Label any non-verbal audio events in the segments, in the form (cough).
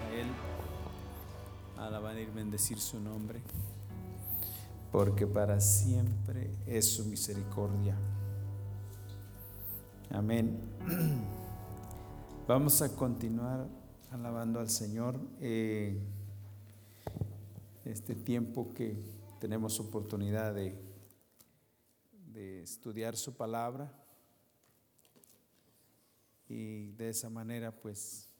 A Él alabar y bendecir su nombre, porque para siempre es su misericordia. Amén. (clears throat) Vamos a continuar alabando al Señor. Eh, este tiempo que tenemos oportunidad de, de estudiar su palabra y de esa manera pues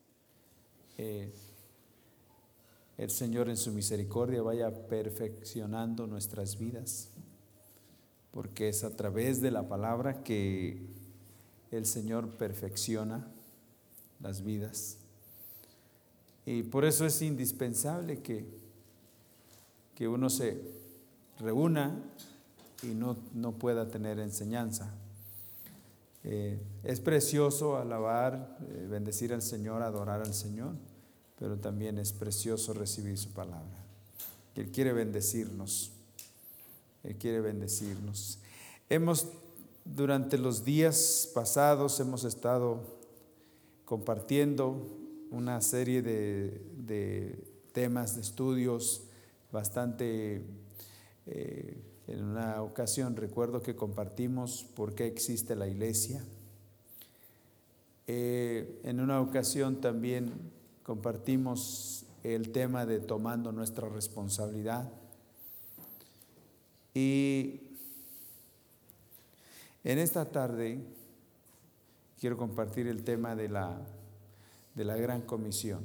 el Señor en su misericordia vaya perfeccionando nuestras vidas, porque es a través de la palabra que el Señor perfecciona las vidas. Y por eso es indispensable que, que uno se reúna y no, no pueda tener enseñanza. Eh, es precioso alabar, eh, bendecir al Señor, adorar al Señor, pero también es precioso recibir su palabra. Él quiere bendecirnos. Él quiere bendecirnos. Hemos, durante los días pasados, hemos estado compartiendo una serie de, temas, de estudios bastante... Eh, en una ocasión recuerdo que compartimos por qué existe la iglesia. Eh, en una ocasión también compartimos el tema de tomando nuestra responsabilidad. Y en esta tarde quiero compartir el tema de la, de la gran comisión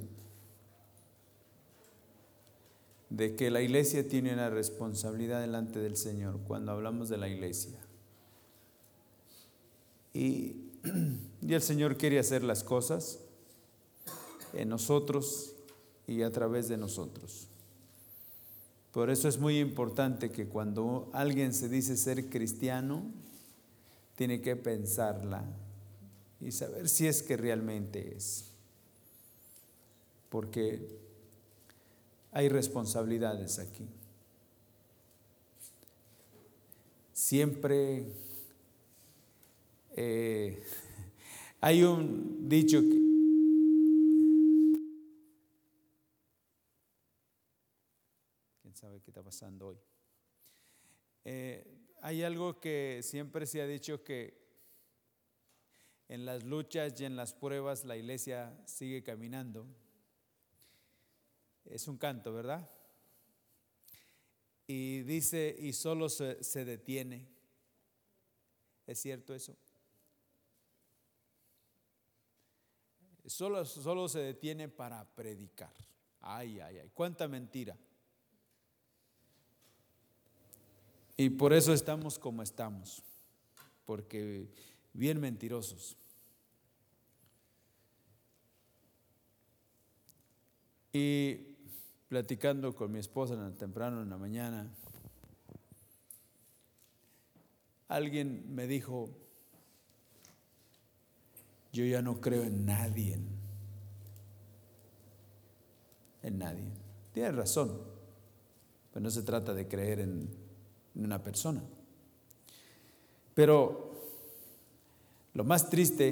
de que la iglesia tiene una responsabilidad delante del Señor cuando hablamos de la iglesia. Y, (clears throat) el Señor quiere hacer las cosas en nosotros y a través de nosotros. Por eso es muy importante que cuando alguien se dice ser cristiano, tiene que pensarla y saber si es que realmente es. Porque hay responsabilidades aquí. Siempre eh, (laughs) hay un dicho que... ¿Quién sabe qué está pasando hoy? Eh, hay algo que siempre se ha dicho que en las luchas y en las pruebas la iglesia sigue caminando. Es un canto, ¿verdad? Y dice, y solo se, detiene. ¿Es cierto eso? Solo, solo se detiene para predicar. Ay, ay, ay, cuánta mentira. Y por eso estamos como estamos, porque bien mentirosos. Y platicando con mi esposa en temprano en la mañana, alguien me dijo, yo ya no creo en nadie, en nadie. Tiene razón, pero no se trata de creer en una persona. Pero lo más triste,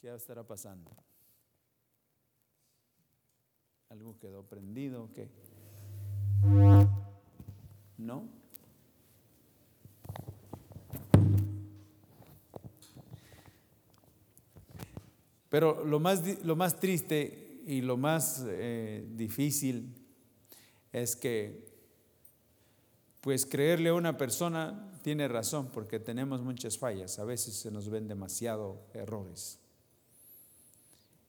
¿qué estará pasando? ¿Algo quedó prendido? ¿Qué? ¿No? Pero lo más, lo más triste y lo más eh, difícil es que, pues creerle a una persona tiene razón, porque tenemos muchas fallas, a veces se nos ven demasiado errores.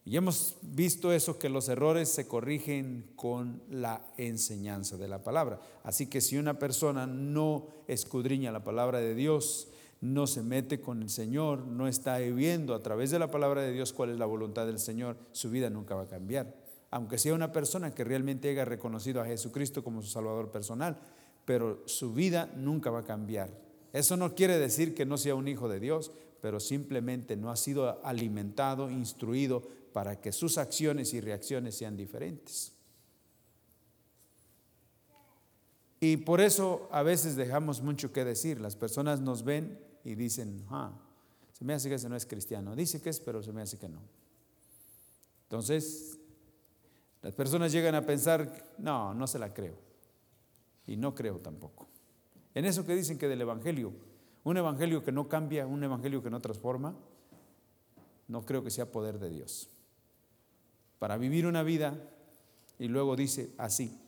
Y hemos visto eso, que los errores se corrigen con la enseñanza de la palabra. Así que si una persona no escudriña la palabra de Dios, no se mete con el Señor, no está viviendo a través de la palabra de Dios cuál es la voluntad del Señor, su vida nunca va a cambiar. Aunque sea una persona que realmente haya reconocido a Jesucristo como su Salvador personal, pero su vida nunca va a cambiar. Eso no quiere decir que no sea un hijo de Dios, pero simplemente no ha sido alimentado, instruido para que sus acciones y reacciones sean diferentes. Y por eso a veces dejamos mucho que decir. Las personas nos ven y dicen, ah, se me hace que ese no es cristiano. Dice que es, pero se me hace que no. Entonces, las personas llegan a pensar, no, no se la creo. Y no creo tampoco. En eso que dicen que del Evangelio, un Evangelio que no cambia, un Evangelio que no transforma, no creo que sea poder de Dios. Para vivir una vida y luego dice así,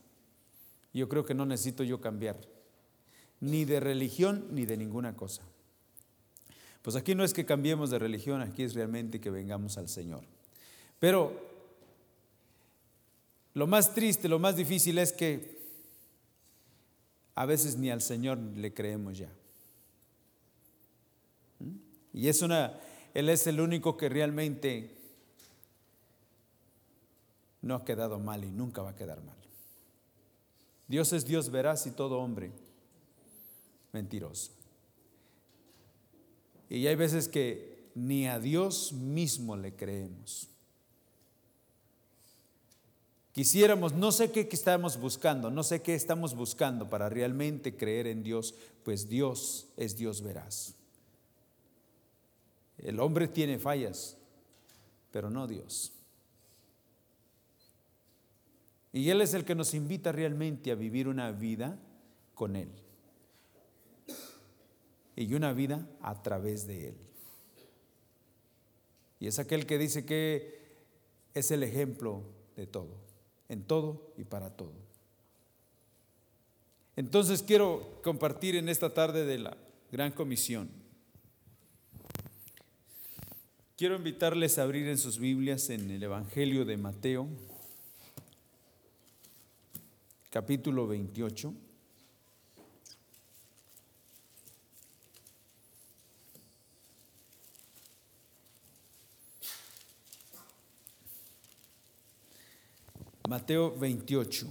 yo creo que no necesito yo cambiar, ni de religión ni de ninguna cosa. Pues aquí no es que cambiemos de religión, aquí es realmente que vengamos al Señor. Pero lo más triste, lo más difícil es que a veces ni al Señor le creemos ya. ¿Mm? Y es una, Él es el único que realmente no ha quedado mal y nunca va a quedar mal. Dios es Dios veraz y todo hombre mentiroso. Y hay veces que ni a Dios mismo le creemos. Quisiéramos, no sé qué estamos buscando, no sé qué estamos buscando para realmente creer en Dios, pues Dios es Dios veraz. El hombre tiene fallas, pero no Dios. Y Él es el que nos invita realmente a vivir una vida con Él. Y una vida a través de Él. Y es aquel que dice que es el ejemplo de todo, en todo y para todo. Entonces quiero compartir en esta tarde de la Gran Comisión. Quiero invitarles a abrir en sus Biblias en el Evangelio de Mateo, capítulo 28. Mateo 28.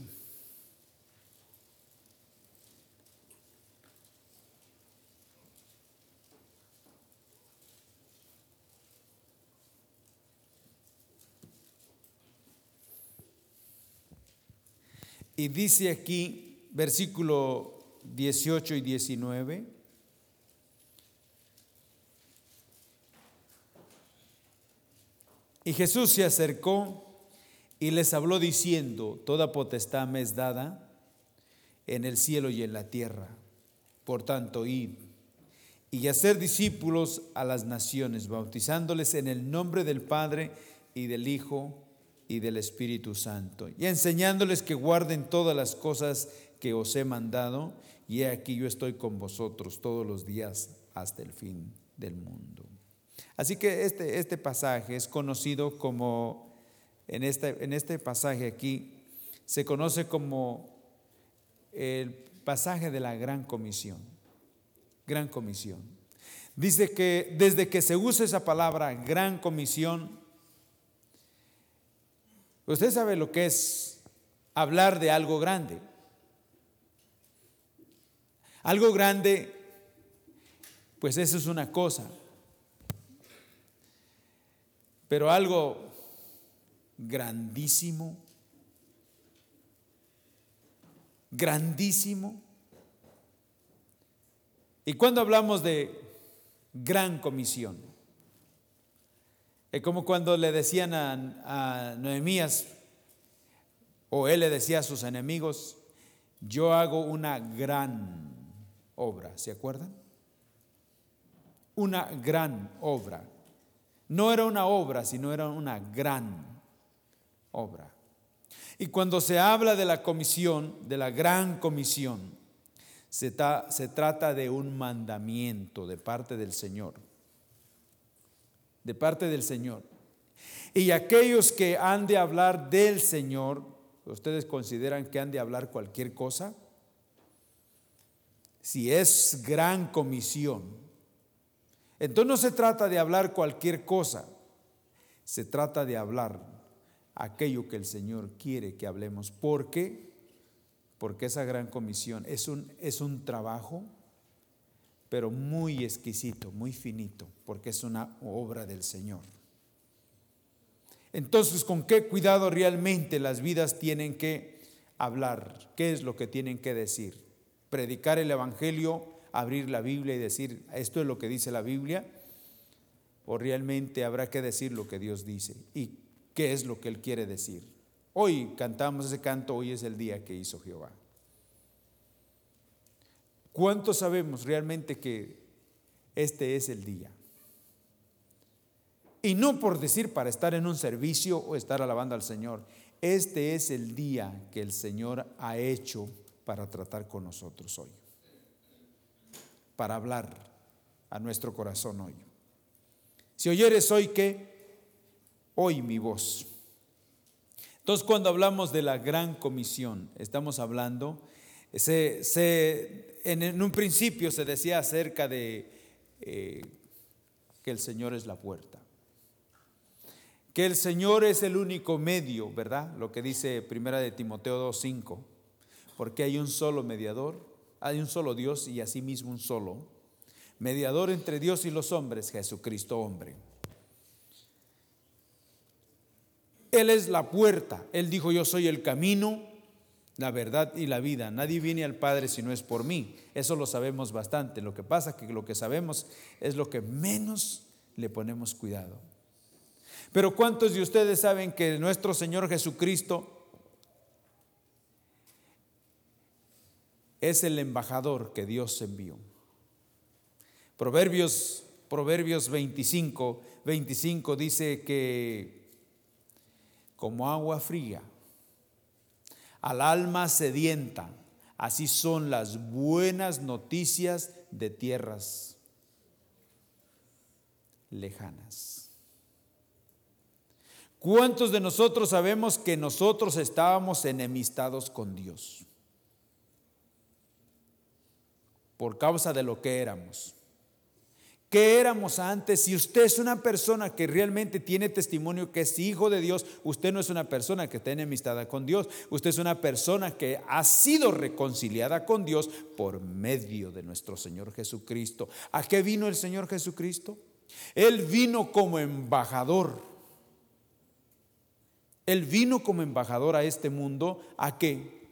Y dice aquí, versículo 18 y 19, y Jesús se acercó y les habló diciendo, toda potestad me es dada en el cielo y en la tierra. Por tanto, id y hacer discípulos a las naciones, bautizándoles en el nombre del Padre y del Hijo y del Espíritu Santo, y enseñándoles que guarden todas las cosas que os he mandado, y he aquí yo estoy con vosotros todos los días hasta el fin del mundo. Así que este, este pasaje es conocido como, en este, en este pasaje aquí, se conoce como el pasaje de la gran comisión. Gran comisión. Dice que desde que se usa esa palabra, gran comisión, Usted sabe lo que es hablar de algo grande. Algo grande, pues eso es una cosa. Pero algo grandísimo, grandísimo. Y cuando hablamos de gran comisión, es como cuando le decían a, Noemías, o él le decía a sus enemigos, yo hago una gran obra, ¿se acuerdan? Una gran obra. No era una obra, sino era una gran obra. Y cuando se habla de la comisión, de la gran comisión, se, se trata de un mandamiento de parte del Señor de parte del Señor. Y aquellos que han de hablar del Señor, ¿ustedes consideran que han de hablar cualquier cosa? Si es gran comisión. Entonces no se trata de hablar cualquier cosa, se trata de hablar aquello que el Señor quiere que hablemos. ¿Por qué? Porque esa gran comisión es un, es un trabajo pero muy exquisito, muy finito, porque es una obra del Señor. Entonces, ¿con qué cuidado realmente las vidas tienen que hablar? ¿Qué es lo que tienen que decir? ¿Predicar el Evangelio, abrir la Biblia y decir, esto es lo que dice la Biblia? ¿O realmente habrá que decir lo que Dios dice? ¿Y qué es lo que Él quiere decir. Hoy cantamos ese canto, hoy es el día que hizo Jehová. ¿Cuánto sabemos realmente que este es el día? Y no por decir para estar en un servicio o estar alabando al Señor. Este es el día que el Señor ha hecho para tratar con nosotros hoy. Para hablar a nuestro corazón hoy. Si oyeres hoy que, hoy mi voz. Entonces cuando hablamos de la gran comisión, estamos hablando, en, un principio se decía acerca de eh, que el Señor es la puerta, que el Señor es el único medio, ¿verdad? Lo que dice Primera de Timoteo 2.5, porque hay un solo mediador, hay un solo Dios y asimismo un solo mediador entre Dios y los hombres, Jesucristo hombre. Él es la puerta. Él dijo, yo soy el camino, la verdad y la vida. Nadie viene al Padre si no es por mí. Eso lo sabemos bastante. Lo que pasa es que lo que sabemos es lo que menos le ponemos cuidado. Pero ¿cuántos de ustedes saben que nuestro Señor Jesucristo es el embajador que Dios envió? Proverbios, Proverbios 25, 25 dice que como agua fría, al alma sedienta, así son las buenas noticias de tierras lejanas. ¿Cuántos de nosotros sabemos que nosotros estábamos enemistados con Dios? Por causa de lo que éramos. ¿Qué éramos antes? Si usted es una persona que realmente tiene testimonio que es hijo de Dios, usted no es una persona que está enemistada con Dios, usted es una persona que ha sido reconciliada con Dios por medio de nuestro Señor Jesucristo. ¿A qué vino el Señor Jesucristo? Él vino como embajador. Él vino como embajador a este mundo. ¿A qué?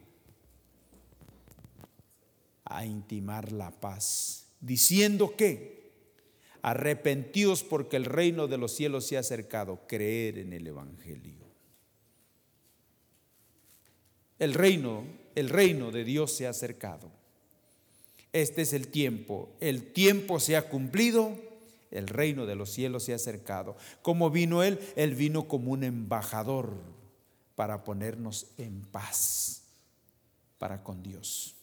A intimar la paz. Diciendo que arrepentíos porque el reino de los cielos se ha acercado, creer en el Evangelio. El reino, el reino de Dios se ha acercado. Este es el tiempo, el tiempo se ha cumplido, el reino de los cielos se ha acercado. ¿Cómo vino Él? Él vino como un embajador para ponernos en paz para con Dios.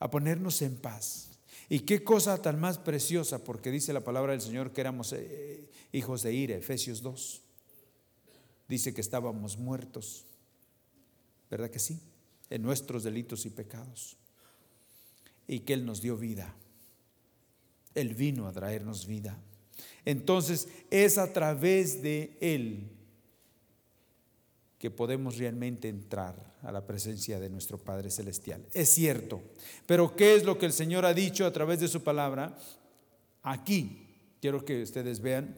A ponernos en paz. Y qué cosa tan más preciosa, porque dice la palabra del Señor que éramos eh, hijos de ira, Efesios 2. Dice que estábamos muertos, ¿verdad que sí? En nuestros delitos y pecados. Y que Él nos dio vida. Él vino a traernos vida. Entonces es a través de Él que podemos realmente entrar a la presencia de nuestro Padre Celestial. Es cierto, pero ¿qué es lo que el Señor ha dicho a través de su palabra? Aquí, quiero que ustedes vean,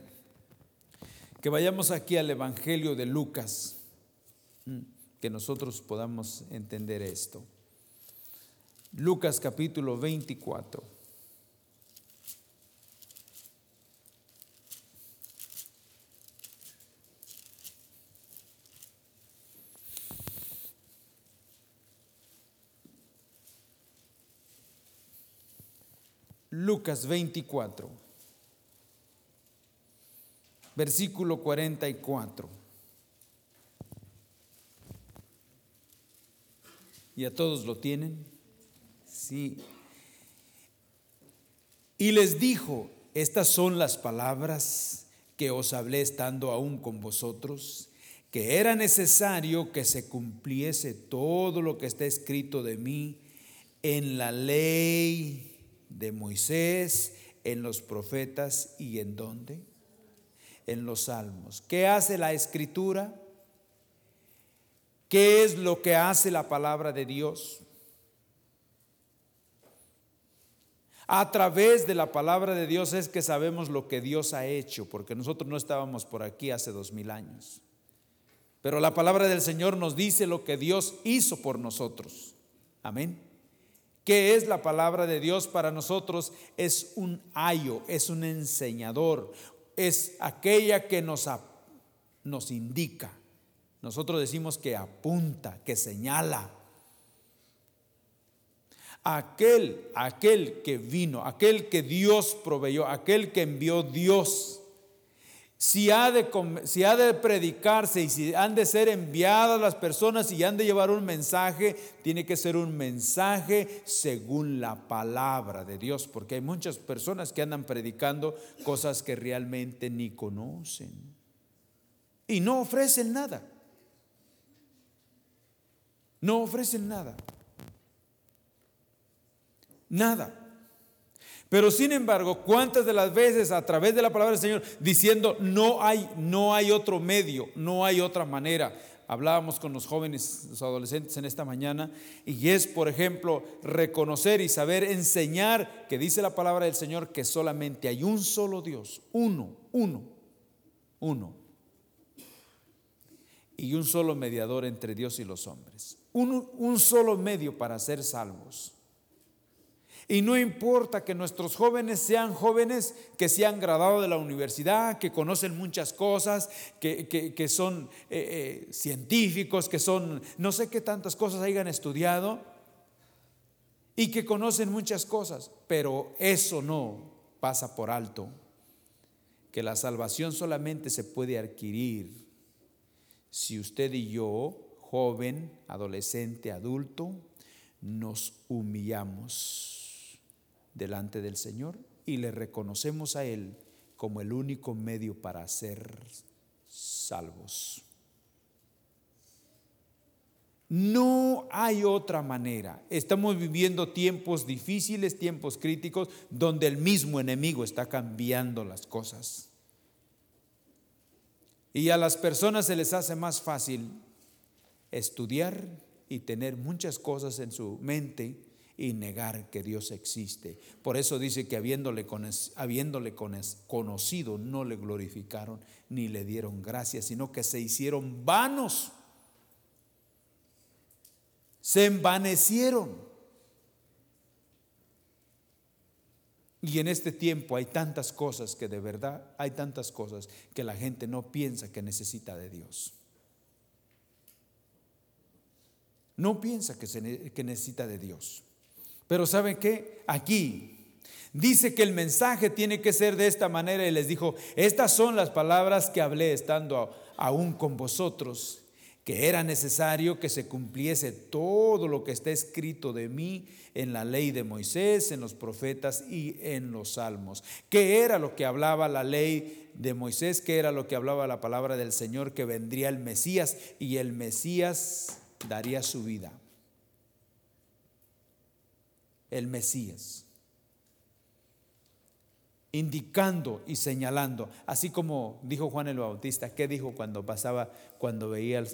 que vayamos aquí al Evangelio de Lucas, mm, que nosotros podamos entender esto. Lucas capítulo 24. Lucas 24, versículo 44. ¿Y a todos lo tienen? Sí. Y les dijo, estas son las palabras que os hablé estando aún con vosotros, que era necesario que se cumpliese todo lo que está escrito de mí en la ley de Moisés, en los profetas y en dónde? En los salmos. ¿Qué hace la escritura? ¿Qué es lo que hace la palabra de Dios? A través de la palabra de Dios es que sabemos lo que Dios ha hecho, porque nosotros no estábamos por aquí hace dos mil años. Pero la palabra del Señor nos dice lo que Dios hizo por nosotros. Amén. ¿Qué es la palabra de Dios para nosotros? Es un ayo, es un enseñador, es aquella que nos, nos indica. Nosotros decimos que apunta, que señala. Aquel, aquel que vino, aquel que Dios proveyó, aquel que envió Dios si ha, de, predicarse y si han de ser enviadas las personas y han de llevar un mensaje, tiene que ser un mensaje según la palabra de Dios, porque hay muchas personas que andan predicando cosas que realmente ni conocen y no ofrecen nada. No ofrecen nada. Nada. Pero sin embargo, ¿cuántas de las veces a través de la palabra del Señor diciendo no hay no hay otro medio, no hay otra manera? Hablábamos con los jóvenes, los adolescentes en esta mañana y es, por ejemplo, reconocer y saber enseñar que dice la palabra del Señor que solamente hay un solo Dios, uno, uno, uno. Y un solo mediador entre Dios y los hombres. Un, un solo medio para ser salvos. Y no importa que nuestros jóvenes sean jóvenes que se han graduado de la universidad, que conocen muchas cosas, que, son eh, eh, científicos, que son no sé qué tantas cosas hayan estudiado y que conocen muchas cosas, pero eso no pasa por alto, que la salvación solamente se puede adquirir si usted y yo, joven, adolescente, adulto, nos humillamos delante del Señor y le reconocemos a Él como el único medio para ser salvos. No hay otra manera. Estamos viviendo tiempos difíciles, tiempos críticos, donde el mismo enemigo está cambiando las cosas. Y a las personas se les hace más fácil estudiar y tener muchas cosas en su mente y negar que Dios existe. Por eso dice que habiéndole, habiéndole conocido no le glorificaron ni le dieron gracias, sino que se hicieron vanos. Se envanecieron. Y en este tiempo hay tantas cosas que de verdad, hay tantas cosas que la gente no piensa que necesita de Dios. No piensa que, se, que necesita de Dios. Pero ¿saben qué? Aquí dice que el mensaje tiene que ser de esta manera y les dijo, estas son las palabras que hablé estando aún con vosotros, que era necesario que se cumpliese todo lo que está escrito de mí en la ley de Moisés, en los profetas y en los salmos. ¿Qué era lo que hablaba la ley de Moisés? ¿Qué era lo que hablaba la palabra del Señor? Que vendría el Mesías y el Mesías daría su vida el Mesías. Indicando y señalando, así como dijo Juan el Bautista, ¿qué dijo cuando pasaba, cuando veía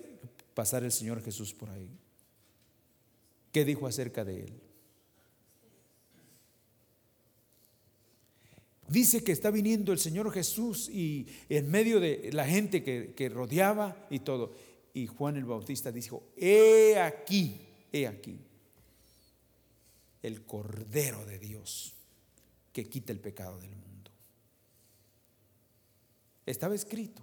pasar el Señor Jesús por ahí? ¿Qué dijo acerca de él? Dice que está viniendo el Señor Jesús y en medio de la gente que, que, rodeaba y todo. Y Juan el Bautista dijo, he aquí, he aquí el Cordero de Dios que quita el pecado del mundo. Estaba escrito,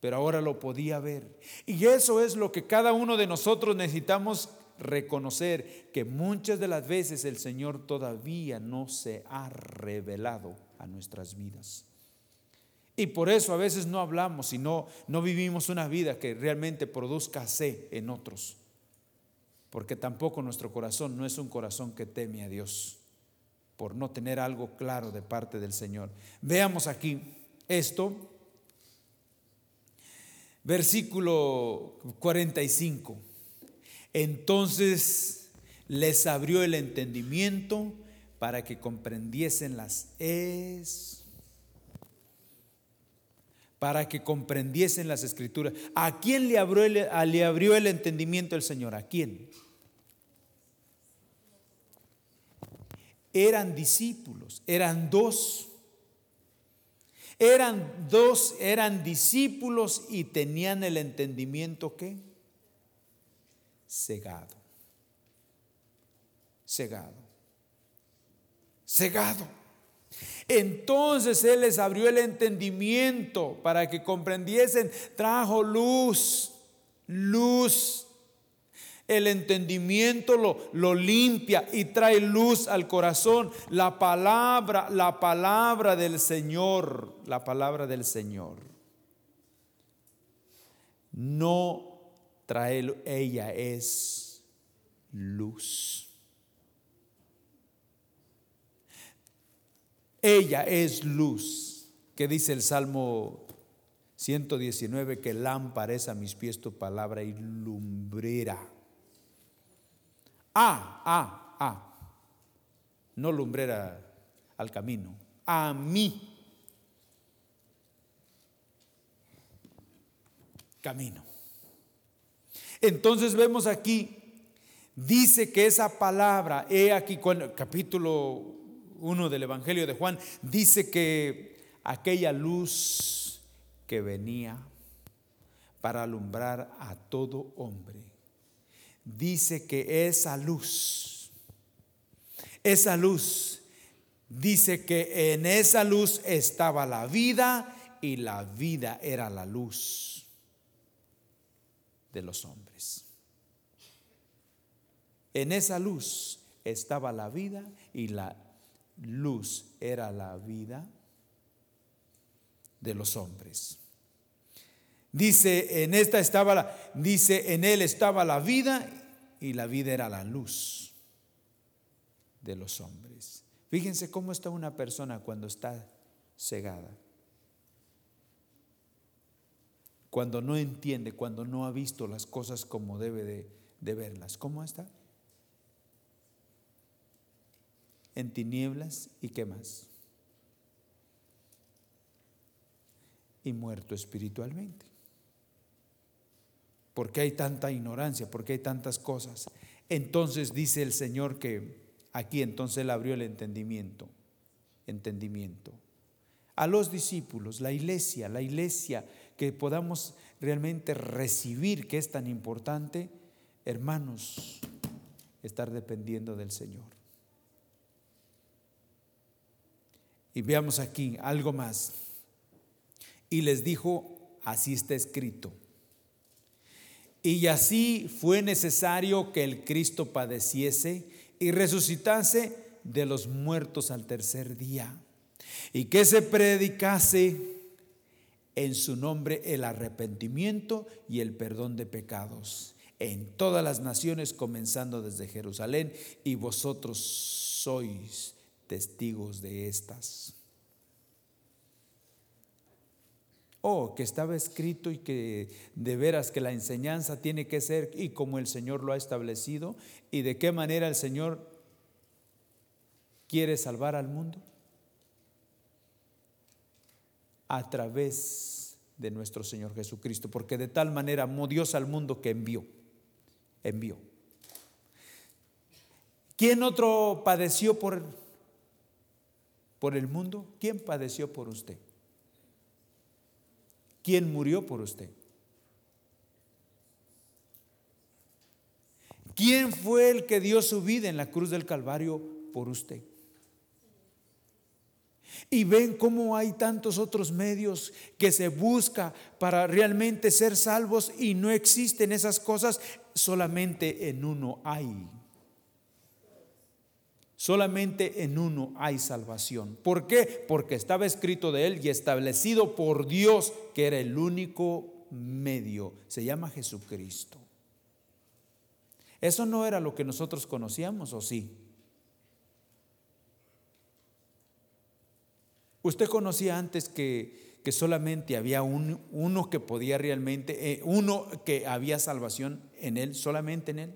pero ahora lo podía ver. Y eso es lo que cada uno de nosotros necesitamos reconocer, que muchas de las veces el Señor todavía no se ha revelado a nuestras vidas. Y por eso a veces no hablamos y no, vivimos una vida que realmente produzca fe en otros porque tampoco nuestro corazón no es un corazón que teme a Dios por no tener algo claro de parte del Señor. Veamos aquí esto, versículo 45. Entonces les abrió el entendimiento para que comprendiesen las es para que comprendiesen las escrituras. ¿A quién le abrió, el, entendimiento el Señor? ¿A quién? Eran discípulos, eran dos. Eran dos, eran discípulos y tenían el entendimiento ¿qué? Cegado. Cegado. Cegado. Entonces Él les abrió el entendimiento para que comprendiesen, trajo luz, luz. El entendimiento lo, lo limpia y trae luz al corazón. La palabra, la palabra del Señor, la palabra del Señor. No trae, ella es luz. Ella es luz, que dice el Salmo 119, que lámpara es a mis pies tu palabra y lumbrera. Ah, ah, ah. No lumbrera al camino, a mí. Camino. Entonces vemos aquí, dice que esa palabra, he aquí, capítulo 1 del Evangelio de Juan, dice que aquella luz que venía para alumbrar a todo hombre, dice que esa luz, esa luz, dice que en esa luz estaba la vida y la vida era la luz de los hombres. En esa luz estaba la vida y la luz era la vida de los hombres. Dice, en esta estaba la, dice, en él estaba la vida y la vida era la luz de los hombres. Fíjense cómo está una persona cuando está cegada. Cuando no entiende, cuando no ha visto las cosas como debe de, de verlas. ¿Cómo está? En tinieblas y qué más. Y muerto espiritualmente. porque hay tanta ignorancia? porque hay tantas cosas? Entonces dice el Señor que aquí entonces él abrió el entendimiento, entendimiento. A los discípulos, la iglesia, la iglesia, que podamos realmente recibir que es tan importante, hermanos, estar dependiendo del Señor. Y veamos aquí algo más. Y les dijo, así está escrito. Y así fue necesario que el Cristo padeciese y resucitase de los muertos al tercer día. Y que se predicase en su nombre el arrepentimiento y el perdón de pecados en todas las naciones, comenzando desde Jerusalén. Y vosotros sois testigos de estas. Oh, que estaba escrito y que de veras que la enseñanza tiene que ser y como el Señor lo ha establecido y de qué manera el Señor quiere salvar al mundo. A través de nuestro Señor Jesucristo, porque de tal manera amó Dios al mundo que envió, envió. ¿Quién otro padeció por por el mundo? ¿Quién padeció por usted? ¿Quién murió por usted? ¿Quién fue el que dio su vida en la cruz del Calvario por usted? Y ven cómo hay tantos otros medios que se busca para realmente ser salvos y no existen esas cosas, solamente en uno hay Solamente en uno hay salvación. ¿Por qué? Porque estaba escrito de él y establecido por Dios que era el único medio. Se llama Jesucristo. Eso no era lo que nosotros conocíamos, ¿o sí? Usted conocía antes que, que solamente había uno que podía realmente, eh, uno que había salvación en él, solamente en él.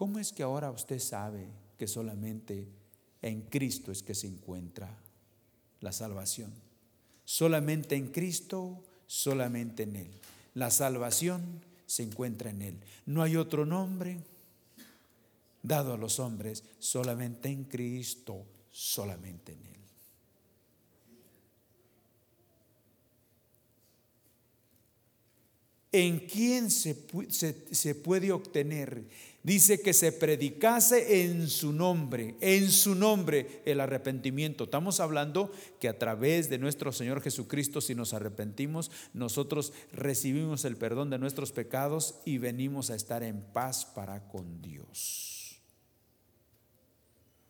¿Cómo es que ahora usted sabe que solamente en Cristo es que se encuentra la salvación? Solamente en Cristo, solamente en Él. La salvación se encuentra en Él. No hay otro nombre dado a los hombres, solamente en Cristo, solamente en Él. ¿En quién se, puede obtener? Dice que se predicase en su nombre, en su nombre el arrepentimiento. Estamos hablando que a través de nuestro Señor Jesucristo, si nos arrepentimos, nosotros recibimos el perdón de nuestros pecados y venimos a estar en paz para con Dios.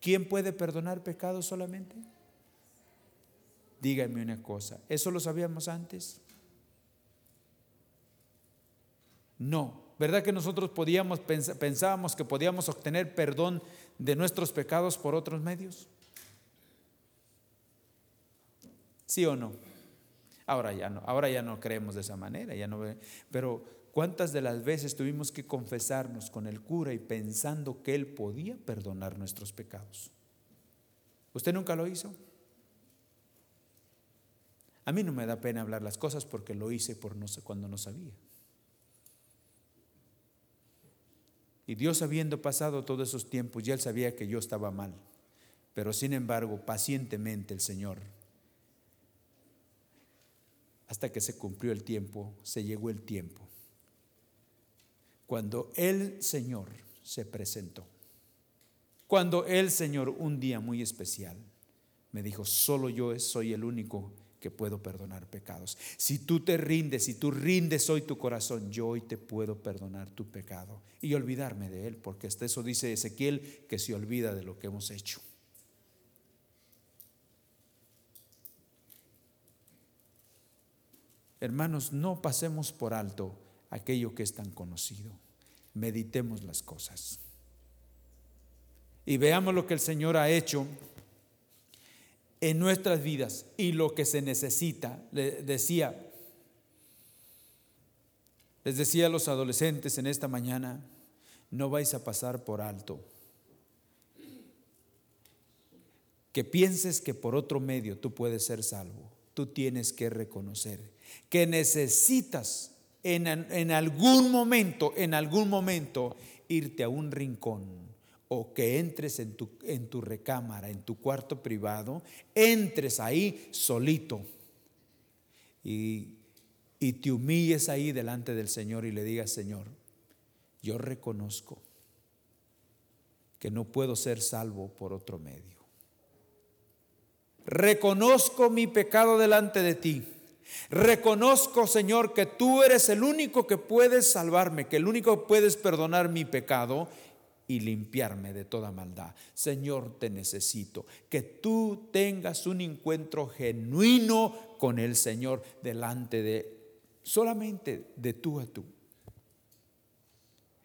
¿Quién puede perdonar pecados solamente? Díganme una cosa, ¿eso lo sabíamos antes? No. ¿Verdad que nosotros podíamos, pensábamos que podíamos obtener perdón de nuestros pecados por otros medios? ¿Sí o no? Ahora ya no, ahora ya no creemos de esa manera, ya no, pero ¿cuántas de las veces tuvimos que confesarnos con el cura y pensando que él podía perdonar nuestros pecados? ¿Usted nunca lo hizo? A mí no me da pena hablar las cosas porque lo hice por no cuando no sabía. Y Dios habiendo pasado todos esos tiempos, ya él sabía que yo estaba mal. Pero sin embargo, pacientemente el Señor, hasta que se cumplió el tiempo, se llegó el tiempo, cuando el Señor se presentó. Cuando el Señor, un día muy especial, me dijo, solo yo soy el único que puedo perdonar pecados. Si tú te rindes, si tú rindes hoy tu corazón, yo hoy te puedo perdonar tu pecado y olvidarme de él, porque hasta eso dice Ezequiel que se olvida de lo que hemos hecho. Hermanos, no pasemos por alto aquello que es tan conocido. Meditemos las cosas. Y veamos lo que el Señor ha hecho en nuestras vidas y lo que se necesita. Le decía, les decía a los adolescentes en esta mañana, no vais a pasar por alto. Que pienses que por otro medio tú puedes ser salvo. Tú tienes que reconocer que necesitas en, en algún momento, en algún momento, irte a un rincón o que entres en tu, en tu recámara, en tu cuarto privado, entres ahí solito y, y te humilles ahí delante del Señor y le digas, Señor, yo reconozco que no puedo ser salvo por otro medio. Reconozco mi pecado delante de ti. Reconozco, Señor, que tú eres el único que puedes salvarme, que el único que puedes perdonar mi pecado y limpiarme de toda maldad. Señor, te necesito. Que tú tengas un encuentro genuino con el Señor delante de solamente de tú a tú.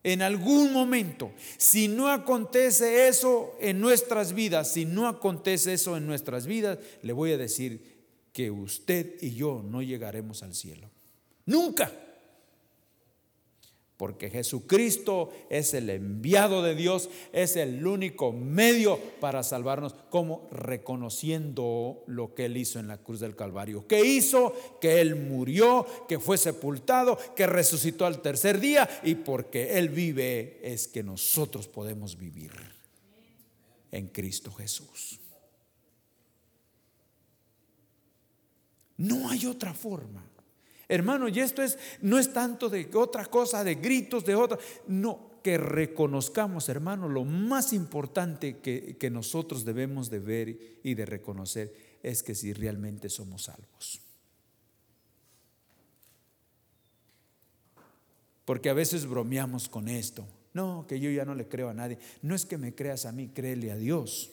En algún momento, si no acontece eso en nuestras vidas, si no acontece eso en nuestras vidas, le voy a decir que usted y yo no llegaremos al cielo. Nunca porque Jesucristo es el enviado de Dios, es el único medio para salvarnos, como reconociendo lo que Él hizo en la cruz del Calvario. ¿Qué hizo? Que Él murió, que fue sepultado, que resucitó al tercer día y porque Él vive es que nosotros podemos vivir en Cristo Jesús. No hay otra forma. Hermano, y esto es, no es tanto de otra cosa, de gritos, de otra, no, que reconozcamos, hermano, lo más importante que, que nosotros debemos de ver y de reconocer es que si realmente somos salvos. Porque a veces bromeamos con esto. No, que yo ya no le creo a nadie. No es que me creas a mí, créele a Dios.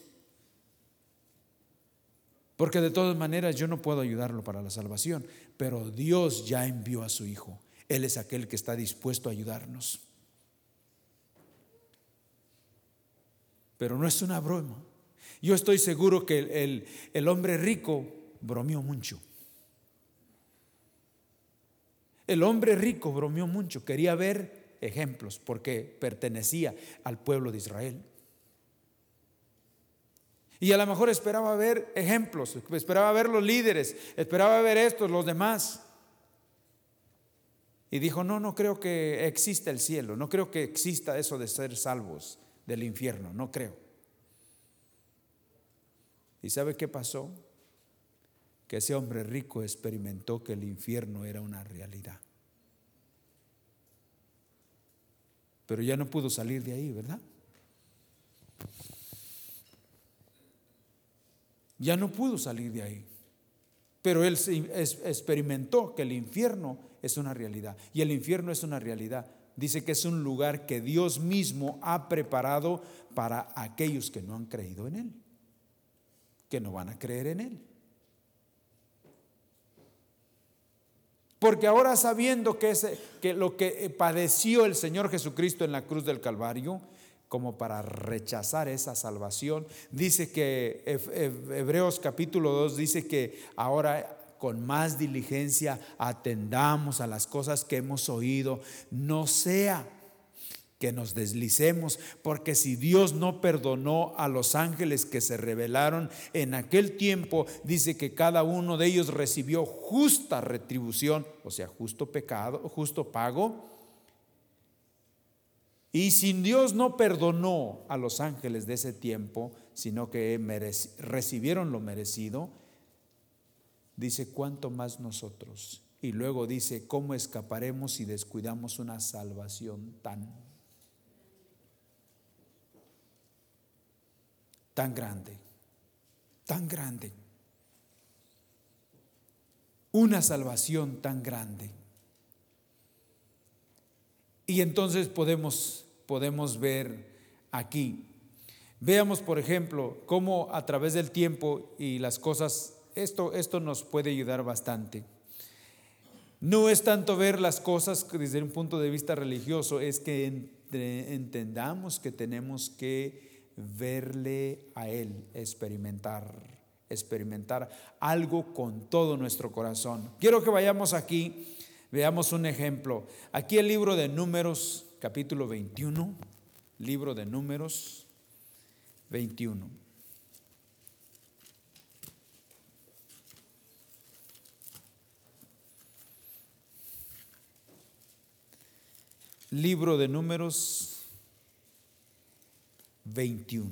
Porque de todas maneras yo no puedo ayudarlo para la salvación, pero Dios ya envió a su Hijo. Él es aquel que está dispuesto a ayudarnos. Pero no es una broma. Yo estoy seguro que el, el, hombre rico bromeó mucho. El hombre rico bromeó mucho, quería ver ejemplos porque pertenecía al pueblo de Israel. Y a lo mejor esperaba ver ejemplos, esperaba ver los líderes, esperaba ver estos, los demás. Y dijo, no, no creo que exista el cielo, no creo que exista eso de ser salvos del infierno, no creo. ¿Y sabe qué pasó? Que ese hombre rico experimentó que el infierno era una realidad. pero ya no pudo salir de ahí, ¿verdad? Ya no pudo salir de ahí. Pero él experimentó que el infierno es una realidad. Y el infierno es una realidad. Dice que es un lugar que Dios mismo ha preparado para aquellos que no han creído en Él, que no van a creer en Él. Porque ahora sabiendo que, que lo que padeció el Señor Jesucristo en la cruz del Calvario, como para rechazar esa salvación, dice que Hebreos capítulo 2 dice que ahora con más diligencia atendamos a las cosas que hemos oído, no sea que nos deslicemos, porque si Dios no perdonó a los ángeles que se rebelaron en aquel tiempo, dice que cada uno de ellos recibió justa retribución, o sea, justo pecado, justo pago. Y si Dios no perdonó a los ángeles de ese tiempo, sino que recibieron lo merecido, dice, ¿cuánto más nosotros? Y luego dice, ¿cómo escaparemos si descuidamos una salvación tan tan grande, tan grande. Una salvación tan grande. Y entonces podemos, podemos ver aquí. Veamos, por ejemplo, cómo a través del tiempo y las cosas, esto, esto nos puede ayudar bastante. No es tanto ver las cosas desde un punto de vista religioso, es que entendamos que tenemos que verle a Él, experimentar, experimentar algo con todo nuestro corazón. Quiero que vayamos aquí, veamos un ejemplo. Aquí el libro de números, capítulo 21, libro de números 21. Libro de números 21.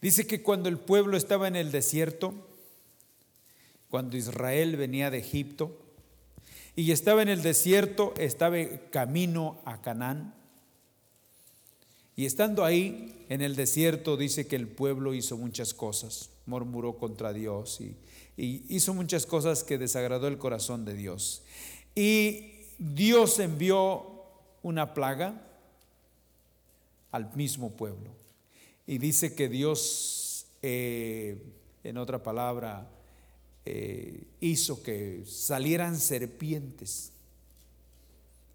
Dice que cuando el pueblo estaba en el desierto, cuando Israel venía de Egipto, y estaba en el desierto, estaba camino a Canaán, y estando ahí en el desierto, dice que el pueblo hizo muchas cosas, murmuró contra Dios y, hizo muchas cosas que desagradó el corazón de Dios. Y Dios envió una plaga, al mismo pueblo. Y dice que Dios, eh, en otra palabra, eh, hizo que salieran serpientes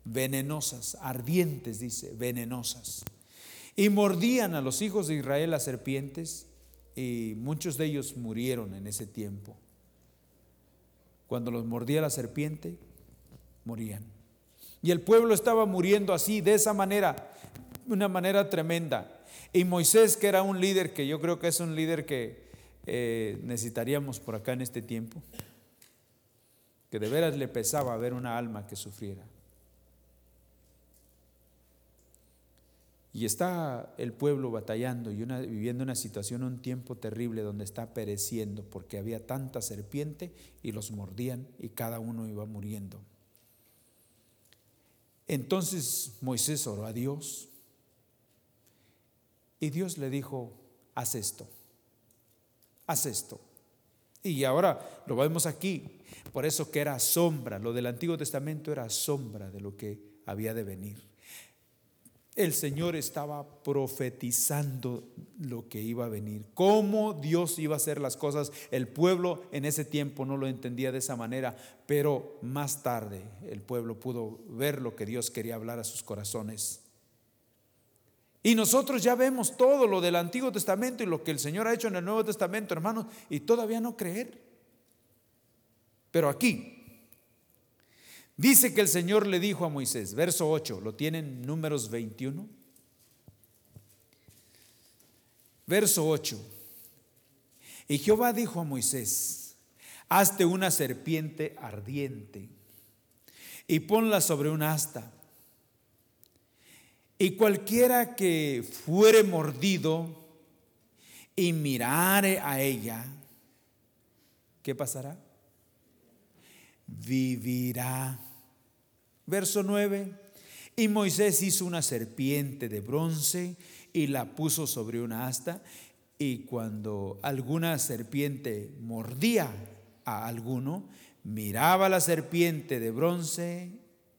venenosas, ardientes, dice, venenosas. Y mordían a los hijos de Israel las serpientes y muchos de ellos murieron en ese tiempo. Cuando los mordía la serpiente, morían. Y el pueblo estaba muriendo así, de esa manera una manera tremenda. Y Moisés, que era un líder, que yo creo que es un líder que eh, necesitaríamos por acá en este tiempo, que de veras le pesaba ver una alma que sufriera. Y está el pueblo batallando y una, viviendo una situación, un tiempo terrible donde está pereciendo porque había tanta serpiente y los mordían y cada uno iba muriendo. Entonces Moisés oró a Dios y Dios le dijo, haz esto, haz esto. Y ahora lo vemos aquí, por eso que era sombra, lo del Antiguo Testamento era sombra de lo que había de venir. El Señor estaba profetizando lo que iba a venir, cómo Dios iba a hacer las cosas. El pueblo en ese tiempo no lo entendía de esa manera, pero más tarde el pueblo pudo ver lo que Dios quería hablar a sus corazones. Y nosotros ya vemos todo lo del Antiguo Testamento y lo que el Señor ha hecho en el Nuevo Testamento, hermanos, y todavía no creer. Pero aquí dice que el Señor le dijo a Moisés, verso 8, lo tienen números 21. Verso 8. Y Jehová dijo a Moisés, hazte una serpiente ardiente y ponla sobre un asta y cualquiera que fuere mordido y mirare a ella, ¿qué pasará? Vivirá. Verso 9. Y Moisés hizo una serpiente de bronce y la puso sobre una asta. Y cuando alguna serpiente mordía a alguno, miraba la serpiente de bronce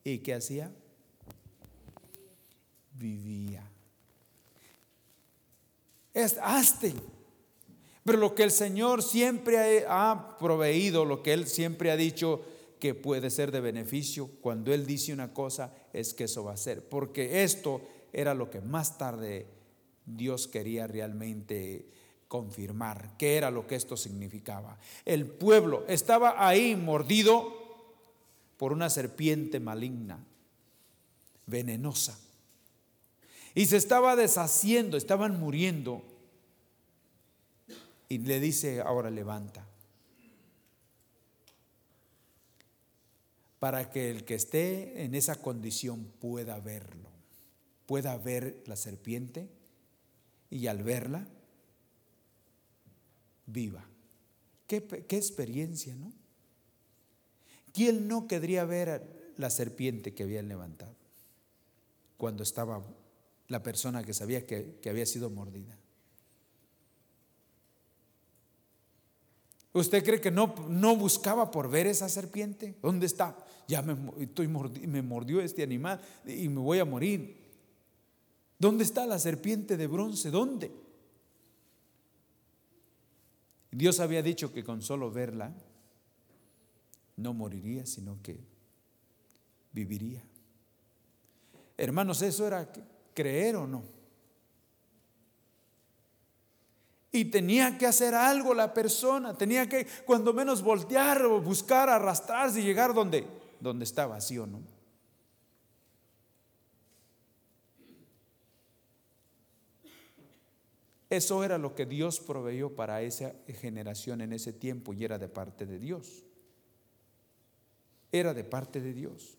y ¿qué hacía? Vivía. Es haste. Pero lo que el Señor siempre ha proveído, lo que Él siempre ha dicho que puede ser de beneficio, cuando Él dice una cosa, es que eso va a ser. Porque esto era lo que más tarde Dios quería realmente confirmar, qué era lo que esto significaba. El pueblo estaba ahí mordido por una serpiente maligna, venenosa. Y se estaba deshaciendo, estaban muriendo. Y le dice, ahora levanta. Para que el que esté en esa condición pueda verlo, pueda ver la serpiente y al verla, viva. Qué, experiencia, ¿no? ¿Quién no querría ver la serpiente que habían levantado cuando estaba la persona que sabía que, había sido mordida. ¿Usted cree que no, no buscaba por ver esa serpiente? ¿Dónde está? Ya me, me mordió este animal y me voy a morir. ¿Dónde está la serpiente de bronce? ¿Dónde? Dios había dicho que con solo verla no moriría, sino que viviría. Hermanos, eso era creer o no. Y tenía que hacer algo la persona, tenía que cuando menos voltear o buscar, arrastrarse y llegar donde, donde estaba, sí o no. Eso era lo que Dios proveyó para esa generación en ese tiempo y era de parte de Dios. Era de parte de Dios.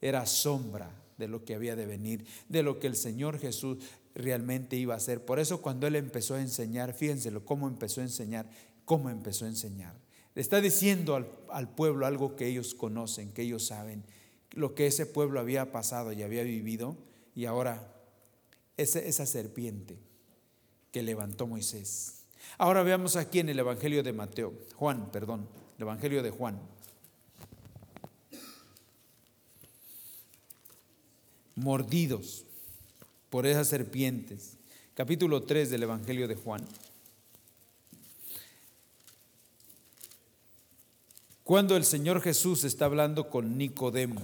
Era sombra de lo que había de venir, de lo que el Señor Jesús realmente iba a hacer. Por eso cuando Él empezó a enseñar, fíjense cómo empezó a enseñar, cómo empezó a enseñar. Le está diciendo al, pueblo algo que ellos conocen, que ellos saben, lo que ese pueblo había pasado y había vivido, y ahora esa, esa serpiente que levantó Moisés. Ahora veamos aquí en el Evangelio de Mateo, Juan, perdón, el Evangelio de Juan. Mordidos por esas serpientes. Capítulo 3 del Evangelio de Juan. Cuando el Señor Jesús está hablando con Nicodemo.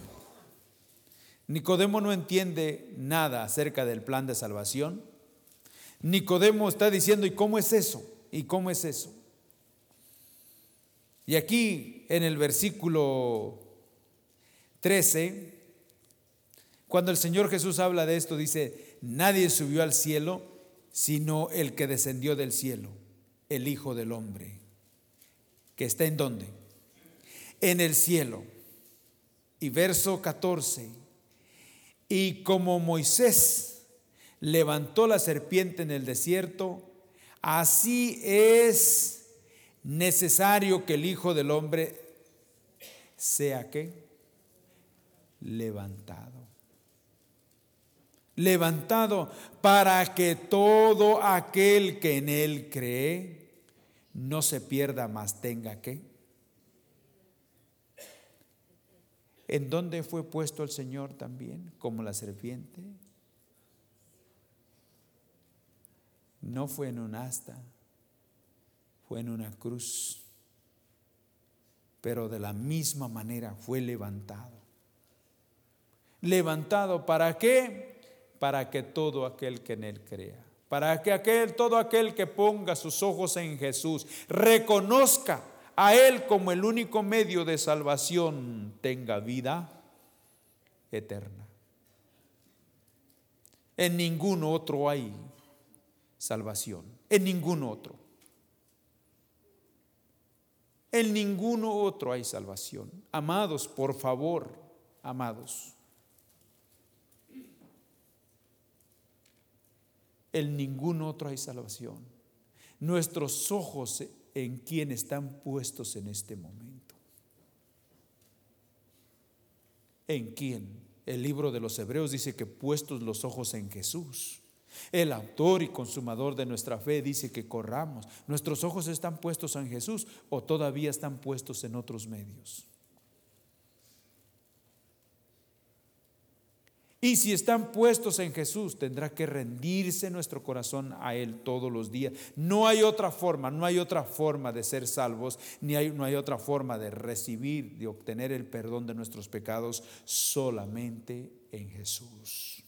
Nicodemo no entiende nada acerca del plan de salvación. Nicodemo está diciendo, ¿y cómo es eso? ¿Y cómo es eso? Y aquí en el versículo 13 cuando el Señor Jesús habla de esto, dice, nadie subió al cielo sino el que descendió del cielo, el Hijo del Hombre, que está en dónde? En el cielo. Y verso 14, y como Moisés levantó la serpiente en el desierto, así es necesario que el Hijo del Hombre sea que levantado levantado para que todo aquel que en él cree no se pierda, más tenga que. ¿En dónde fue puesto el Señor también? Como la serpiente. No fue en un asta, fue en una cruz. Pero de la misma manera fue levantado. ¿Levantado para qué? Para que todo aquel que en él crea, para que aquel, todo aquel que ponga sus ojos en Jesús, reconozca a Él como el único medio de salvación, tenga vida eterna. En ningún otro hay salvación, en ningún otro. En ninguno otro hay salvación. Amados, por favor, amados. En ningún otro hay salvación. Nuestros ojos en quién están puestos en este momento. ¿En quién? el libro de los Hebreos dice que puestos los ojos en Jesús. El autor y consumador de nuestra fe dice que corramos. ¿Nuestros ojos están puestos en Jesús o todavía están puestos en otros medios? Y si están puestos en Jesús, tendrá que rendirse nuestro corazón a Él todos los días. No hay otra forma, no hay otra forma de ser salvos, ni hay, no hay otra forma de recibir, de obtener el perdón de nuestros pecados, solamente en Jesús.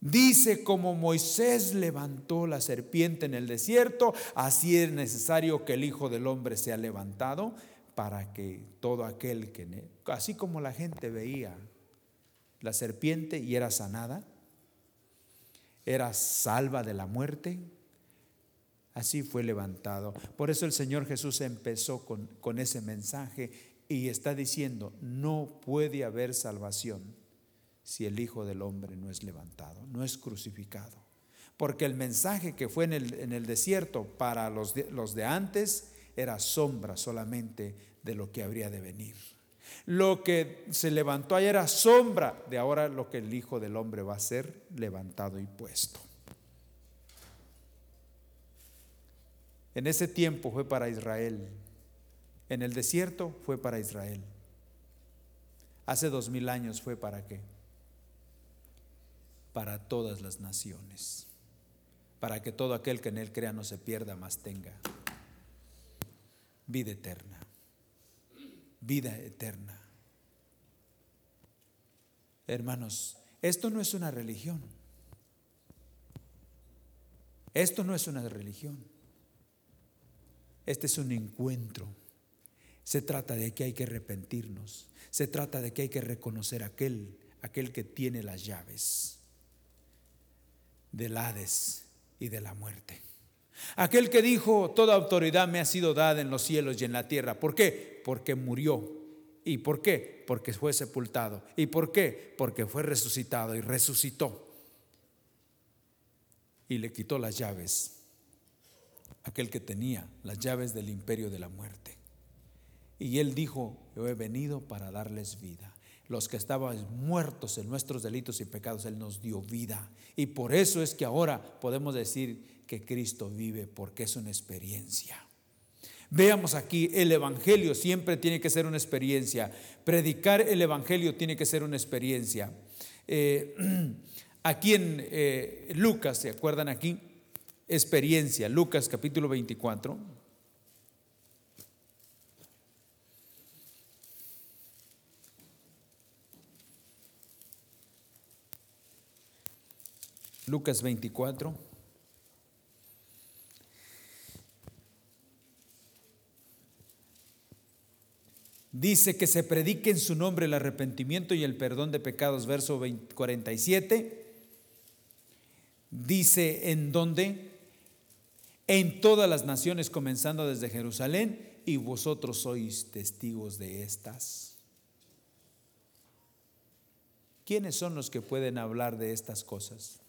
Dice como Moisés levantó la serpiente en el desierto, así es necesario que el Hijo del Hombre sea levantado para que todo aquel que, así como la gente veía la serpiente y era sanada, era salva de la muerte, así fue levantado. Por eso el Señor Jesús empezó con, con ese mensaje y está diciendo, no puede haber salvación si el Hijo del Hombre no es levantado, no es crucificado. Porque el mensaje que fue en el, en el desierto para los los de antes era sombra solamente de lo que habría de venir. Lo que se levantó ayer era sombra de ahora lo que el Hijo del Hombre va a ser levantado y puesto. En ese tiempo fue para Israel. En el desierto fue para Israel. Hace dos mil años fue para qué? Para todas las naciones. Para que todo aquel que en él crea no se pierda, más tenga vida eterna vida eterna. Hermanos, esto no es una religión. Esto no es una religión. Este es un encuentro. Se trata de que hay que arrepentirnos. Se trata de que hay que reconocer aquel, aquel que tiene las llaves del Hades y de la muerte. Aquel que dijo, toda autoridad me ha sido dada en los cielos y en la tierra. ¿Por qué? Porque murió. ¿Y por qué? Porque fue sepultado. ¿Y por qué? Porque fue resucitado y resucitó. Y le quitó las llaves. Aquel que tenía las llaves del imperio de la muerte. Y él dijo, yo he venido para darles vida. Los que estaban muertos en nuestros delitos y pecados, Él nos dio vida. Y por eso es que ahora podemos decir que Cristo vive porque es una experiencia. Veamos aquí, el Evangelio siempre tiene que ser una experiencia. Predicar el Evangelio tiene que ser una experiencia. Eh, (clears throat) aquí en eh, Lucas, ¿se acuerdan aquí? Experiencia, Lucas capítulo 24. Lucas 24. Dice que se predique en su nombre el arrepentimiento y el perdón de pecados, verso 47. Dice en donde, en todas las naciones, comenzando desde Jerusalén, y vosotros sois testigos de estas. ¿Quiénes son los que pueden hablar de estas cosas?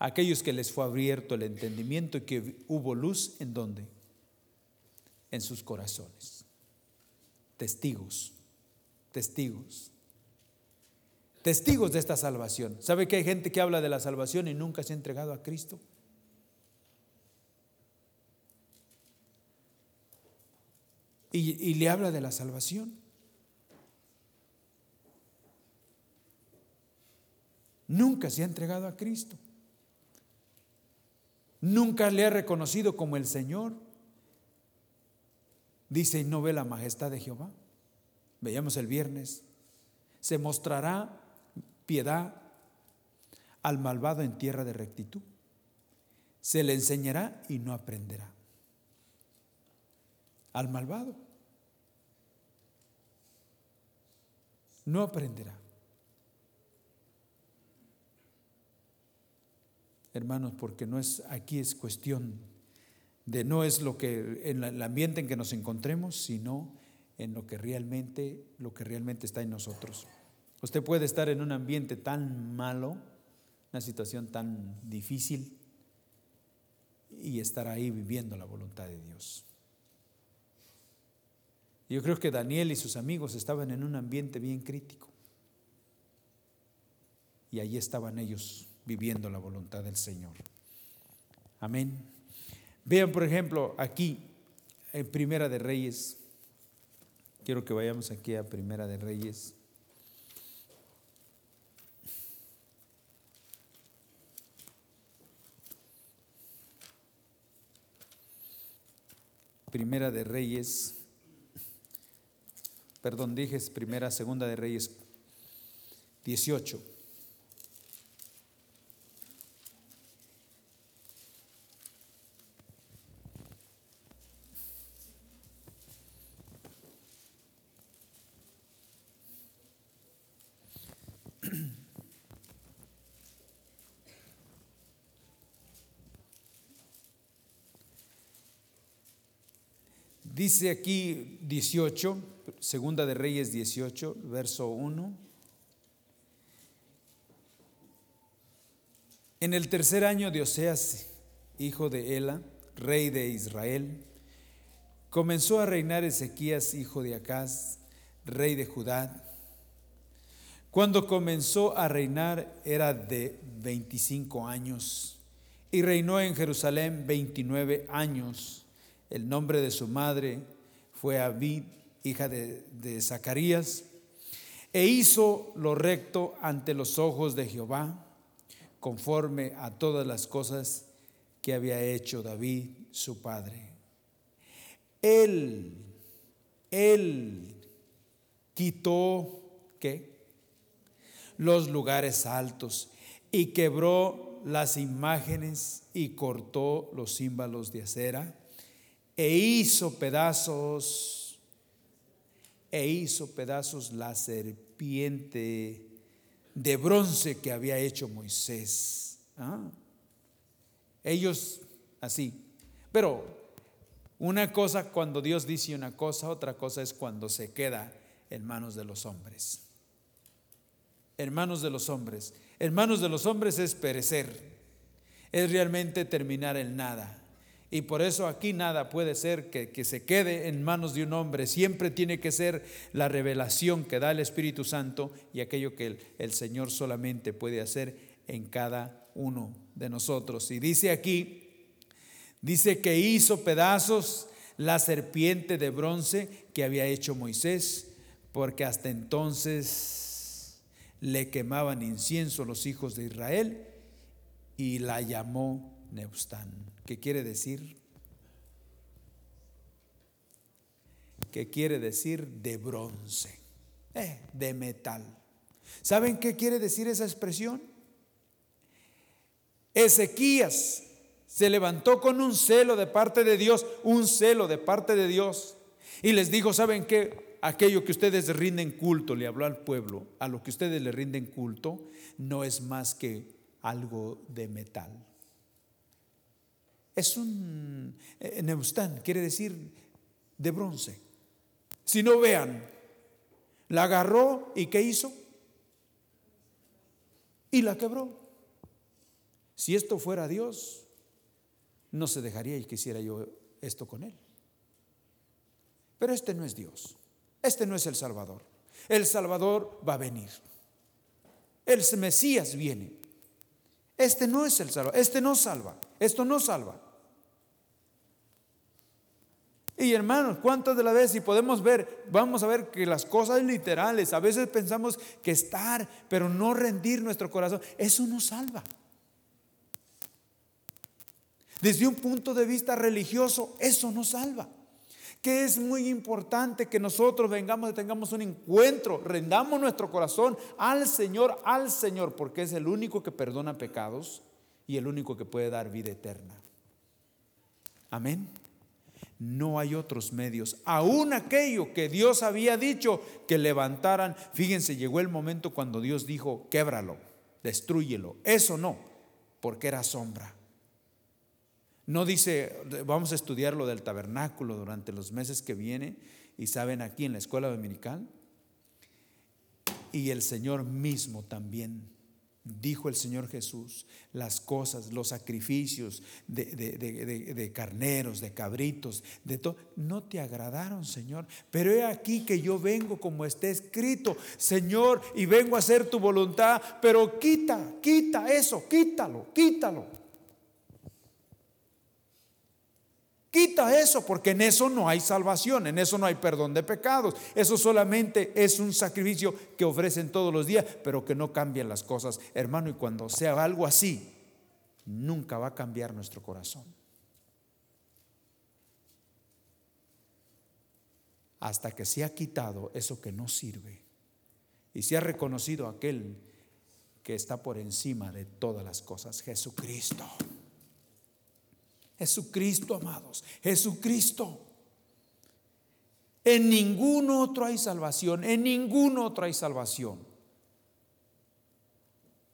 Aquellos que les fue abierto el entendimiento y que hubo luz en donde? en sus corazones. Testigos, testigos, testigos de esta salvación. ¿Sabe que hay gente que habla de la salvación y nunca se ha entregado a Cristo? Y, y le habla de la salvación. Nunca se ha entregado a Cristo. Nunca le ha reconocido como el Señor. Dice, ¿no ve la majestad de Jehová? Veíamos el viernes. Se mostrará piedad al malvado en tierra de rectitud. Se le enseñará y no aprenderá. Al malvado. No aprenderá. Hermanos, porque no es aquí es cuestión de no es lo que en el ambiente en que nos encontremos, sino en lo que realmente lo que realmente está en nosotros. Usted puede estar en un ambiente tan malo, una situación tan difícil y estar ahí viviendo la voluntad de Dios. Yo creo que Daniel y sus amigos estaban en un ambiente bien crítico. Y allí estaban ellos viviendo la voluntad del Señor. Amén. Vean, por ejemplo, aquí en Primera de Reyes. Quiero que vayamos aquí a Primera de Reyes. Primera de Reyes, perdón, dije primera, segunda de Reyes 18. Dice aquí 18, segunda de Reyes 18, verso 1. En el tercer año de Oseas, hijo de Ela, rey de Israel, comenzó a reinar Ezequías, hijo de Acaz, rey de Judá. Cuando comenzó a reinar era de 25 años y reinó en Jerusalén 29 años. El nombre de su madre fue Abid, hija de, Zacarías, e hizo lo recto ante los ojos de Jehová, conforme a todas las cosas que había hecho David, su padre. Él, él quitó, ¿qué? Los lugares altos y quebró las imágenes y cortó los símbolos de acera e hizo pedazos, e hizo pedazos la serpiente de bronce que había hecho Moisés. Ah. Ellos así. Pero una cosa cuando Dios dice una cosa, otra cosa es cuando se queda en manos de los hombres. En manos de los hombres. En manos de los hombres es perecer. Es realmente terminar en nada. Y por eso aquí nada puede ser que, se quede en manos de un hombre. Siempre tiene que ser la revelación que da el Espíritu Santo y aquello que el, el Señor solamente puede hacer en cada uno de nosotros. Y dice aquí, dice que hizo pedazos la serpiente de bronce que había hecho Moisés, porque hasta entonces le quemaban incienso los hijos de Israel y la llamó Neustán. ¿Qué quiere decir? ¿Qué quiere decir de bronce, eh, de metal. ¿Saben qué quiere decir esa expresión? Ezequías se levantó con un celo de parte de Dios, un celo de parte de Dios, y les dijo, ¿saben qué? Aquello que ustedes rinden culto, le habló al pueblo, a lo que ustedes le rinden culto, no es más que algo de metal. Es un eh, Neustán, quiere decir de bronce. Si no vean, la agarró y ¿qué hizo? Y la quebró. Si esto fuera Dios, no se dejaría y quisiera yo esto con él. Pero este no es Dios. Este no es el Salvador. El Salvador va a venir. El Mesías viene. Este no es el Salvador. Este no salva. Esto no salva. Y hermanos, ¿cuántas de las veces, si podemos ver, vamos a ver que las cosas literales, a veces pensamos que estar, pero no rendir nuestro corazón, eso no salva. Desde un punto de vista religioso, eso no salva. Que es muy importante que nosotros vengamos y tengamos un encuentro, rendamos nuestro corazón al Señor, al Señor, porque es el único que perdona pecados y el único que puede dar vida eterna. Amén no hay otros medios. Aún aquello que Dios había dicho que levantaran, fíjense, llegó el momento cuando Dios dijo, québralo, destruyelo. Eso no, porque era sombra. No dice, vamos a estudiar lo del tabernáculo durante los meses que vienen y saben aquí en la escuela dominical. Y el Señor mismo también dijo el Señor Jesús, las cosas, los sacrificios de, carneros, de cabritos, de todo, no te agradaron, Señor. Pero he aquí que yo vengo como está escrito, Señor, y vengo a hacer tu voluntad, pero quita, quita eso, quítalo, quítalo. Quita eso, porque en eso no hay salvación, en eso no hay perdón de pecados. Eso solamente es un sacrificio que ofrecen todos los días, pero que no cambian las cosas. Hermano, y cuando sea algo así, nunca va a cambiar nuestro corazón. Hasta que se ha quitado eso que no sirve y se ha reconocido aquel que está por encima de todas las cosas, Jesucristo. Jesucristo, amados, Jesucristo. En ningún otro hay salvación, en ningún otro hay salvación.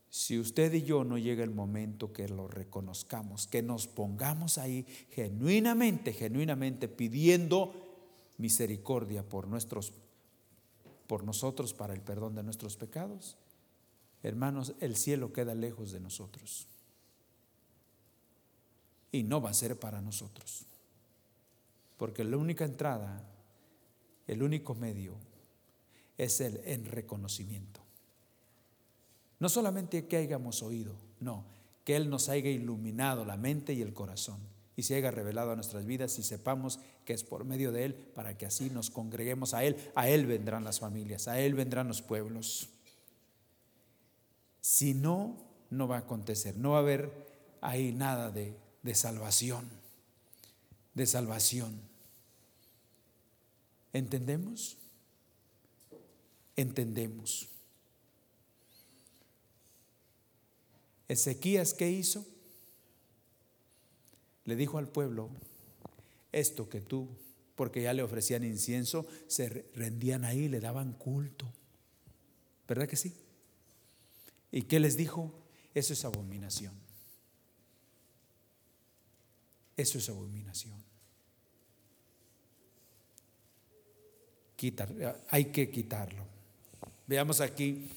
Si usted y yo no llega el momento que lo reconozcamos, que nos pongamos ahí genuinamente, genuinamente pidiendo misericordia por nuestros por nosotros para el perdón de nuestros pecados, hermanos, el cielo queda lejos de nosotros y no va a ser para nosotros. Porque la única entrada, el único medio es el en reconocimiento. No solamente que hayamos oído, no, que Él nos haya iluminado la mente y el corazón y se haya revelado a nuestras vidas y sepamos que es por medio de Él para que así nos congreguemos a Él. A Él vendrán las familias, a Él vendrán los pueblos. Si no, no va a acontecer, no va a haber ahí nada de de salvación, de salvación. ¿Entendemos? Entendemos. Ezequías, ¿qué hizo? Le dijo al pueblo, esto que tú, porque ya le ofrecían incienso, se rendían ahí, le daban culto. ¿Verdad que sí? ¿Y qué les dijo? Eso es abominación. Eso es abominación. Quitar, hay que quitarlo. Veamos aquí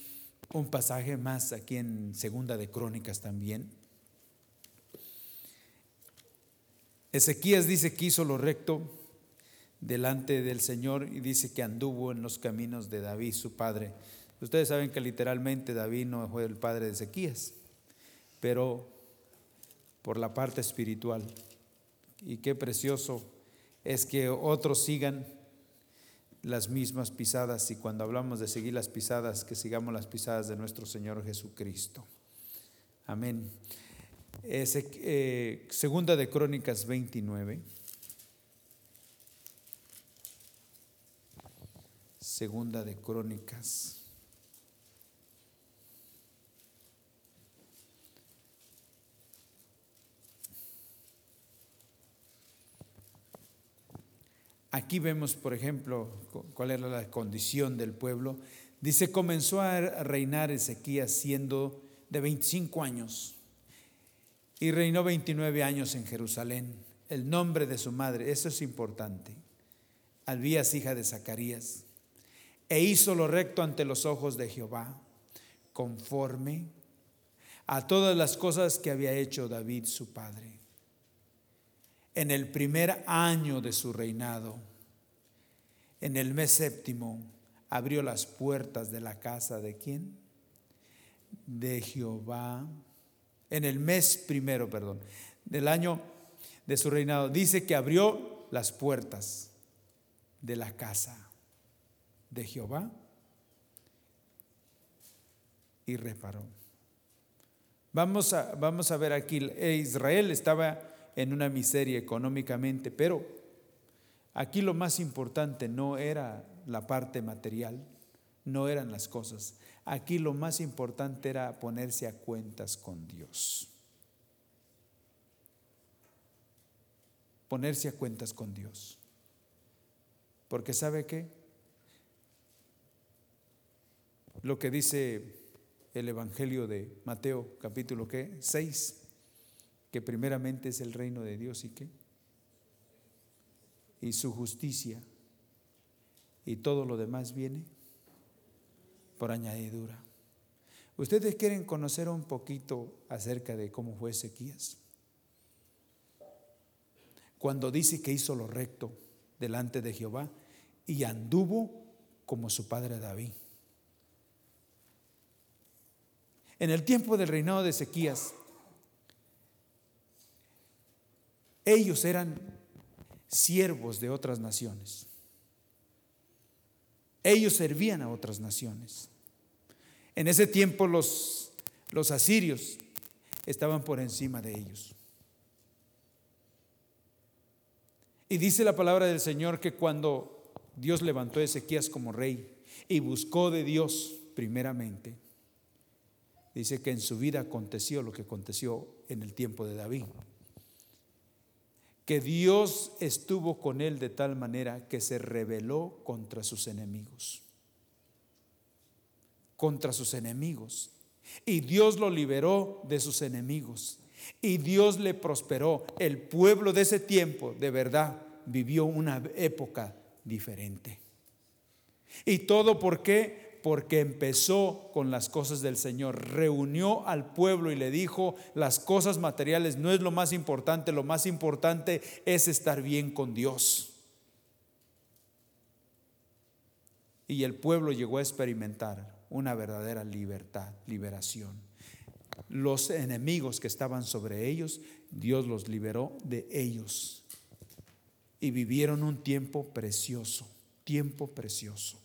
un pasaje más, aquí en Segunda de Crónicas también. Ezequías dice que hizo lo recto delante del Señor y dice que anduvo en los caminos de David, su padre. Ustedes saben que literalmente David no fue el padre de Ezequías, pero por la parte espiritual. Y qué precioso es que otros sigan las mismas pisadas y cuando hablamos de seguir las pisadas, que sigamos las pisadas de nuestro Señor Jesucristo. Amén. Eh, segunda de Crónicas 29. Segunda de Crónicas Aquí vemos, por ejemplo, cuál era la condición del pueblo. Dice, comenzó a reinar Ezequías siendo de 25 años y reinó 29 años en Jerusalén. El nombre de su madre, eso es importante. Albías, hija de Zacarías, e hizo lo recto ante los ojos de Jehová, conforme a todas las cosas que había hecho David su padre en el primer año de su reinado, en el mes séptimo, abrió las puertas de la casa de quién? De Jehová. En el mes primero, perdón, del año de su reinado, dice que abrió las puertas de la casa de Jehová y reparó. Vamos a, vamos a ver aquí, Israel estaba en una miseria económicamente, pero aquí lo más importante no era la parte material, no eran las cosas. Aquí lo más importante era ponerse a cuentas con Dios. Ponerse a cuentas con Dios. Porque ¿sabe qué? Lo que dice el Evangelio de Mateo capítulo ¿qué? 6 que primeramente es el reino de Dios y qué? Y su justicia. Y todo lo demás viene por añadidura. ¿Ustedes quieren conocer un poquito acerca de cómo fue Ezequías? Cuando dice que hizo lo recto delante de Jehová y anduvo como su padre David. En el tiempo del reinado de Ezequías, ellos eran siervos de otras naciones. Ellos servían a otras naciones. En ese tiempo los, los asirios estaban por encima de ellos. Y dice la palabra del Señor que cuando Dios levantó a Ezequías como rey y buscó de Dios primeramente, dice que en su vida aconteció lo que aconteció en el tiempo de David. Que Dios estuvo con él de tal manera que se rebeló contra sus enemigos contra sus enemigos. Y Dios lo liberó de sus enemigos. Y Dios le prosperó. El pueblo de ese tiempo, de verdad, vivió una época diferente. ¿Y todo por qué? Porque empezó con las cosas del Señor. Reunió al pueblo y le dijo, las cosas materiales no es lo más importante, lo más importante es estar bien con Dios. Y el pueblo llegó a experimentar una verdadera libertad, liberación. Los enemigos que estaban sobre ellos, Dios los liberó de ellos. Y vivieron un tiempo precioso, tiempo precioso.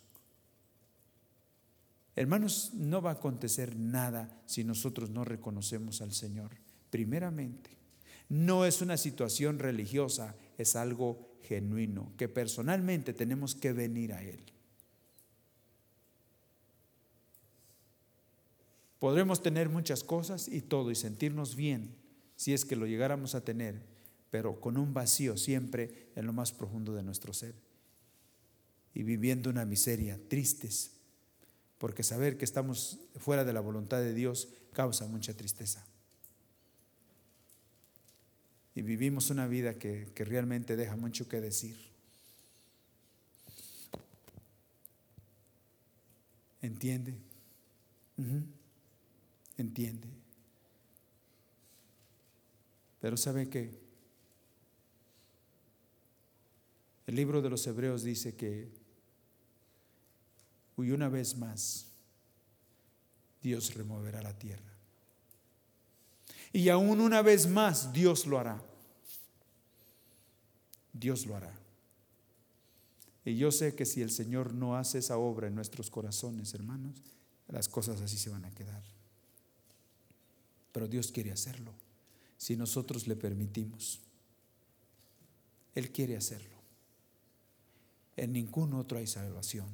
Hermanos, no va a acontecer nada si nosotros no reconocemos al Señor. Primeramente, no es una situación religiosa, es algo genuino, que personalmente tenemos que venir a Él. Podremos tener muchas cosas y todo y sentirnos bien si es que lo llegáramos a tener, pero con un vacío siempre en lo más profundo de nuestro ser. Y viviendo una miseria, tristes, porque saber que estamos fuera de la voluntad de Dios causa mucha tristeza. Y vivimos una vida que, realmente deja mucho que decir. ¿Entiende? entiende. Pero sabe que el libro de los Hebreos dice que, y una vez más, Dios removerá la tierra. Y aún una vez más, Dios lo hará. Dios lo hará. Y yo sé que si el Señor no hace esa obra en nuestros corazones, hermanos, las cosas así se van a quedar pero Dios quiere hacerlo si nosotros le permitimos. Él quiere hacerlo. En ningún otro hay salvación.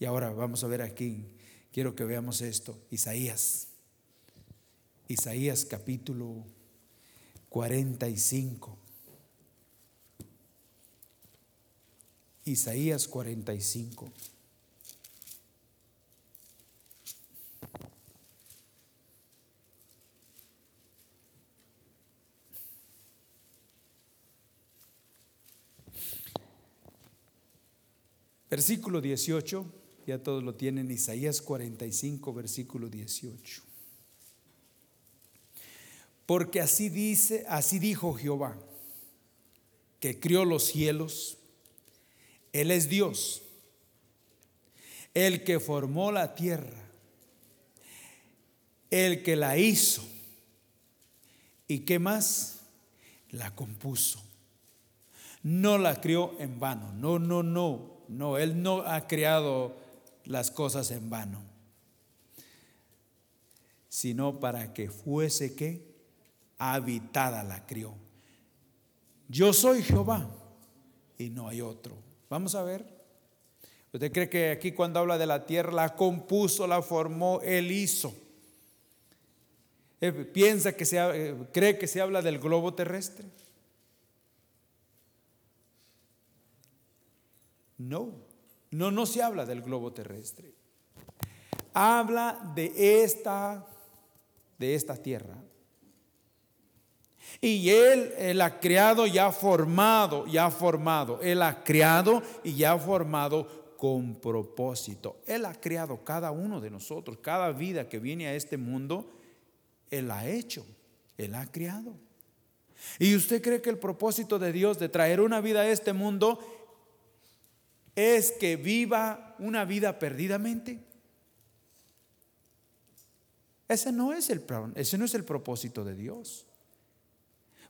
Y ahora vamos a ver aquí, quiero que veamos esto, Isaías. Isaías capítulo 45. Isaías 45. Versículo 18, ya todos lo tienen, Isaías 45, versículo 18. Porque así dice, así dijo Jehová, que crió los cielos, Él es Dios, el que formó la tierra, el que la hizo, y qué más, la compuso. No la crió en vano, no, no, no, no, Él no ha creado las cosas en vano, sino para que fuese que habitada la crió. Yo soy Jehová y no hay otro. Vamos a ver. ¿Usted cree que aquí cuando habla de la tierra, la compuso, la formó, Él hizo? Eh, ¿Piensa que se, eh, cree que se habla del globo terrestre? No, no, no se habla del globo terrestre. Habla de esta, de esta tierra. Y él, él ha creado y ha formado, y ha formado. Él ha creado y ha formado con propósito. Él ha creado cada uno de nosotros, cada vida que viene a este mundo, Él ha hecho, Él ha creado. ¿Y usted cree que el propósito de Dios de traer una vida a este mundo es que viva una vida perdidamente? Ese no es el, ese no es el propósito de Dios.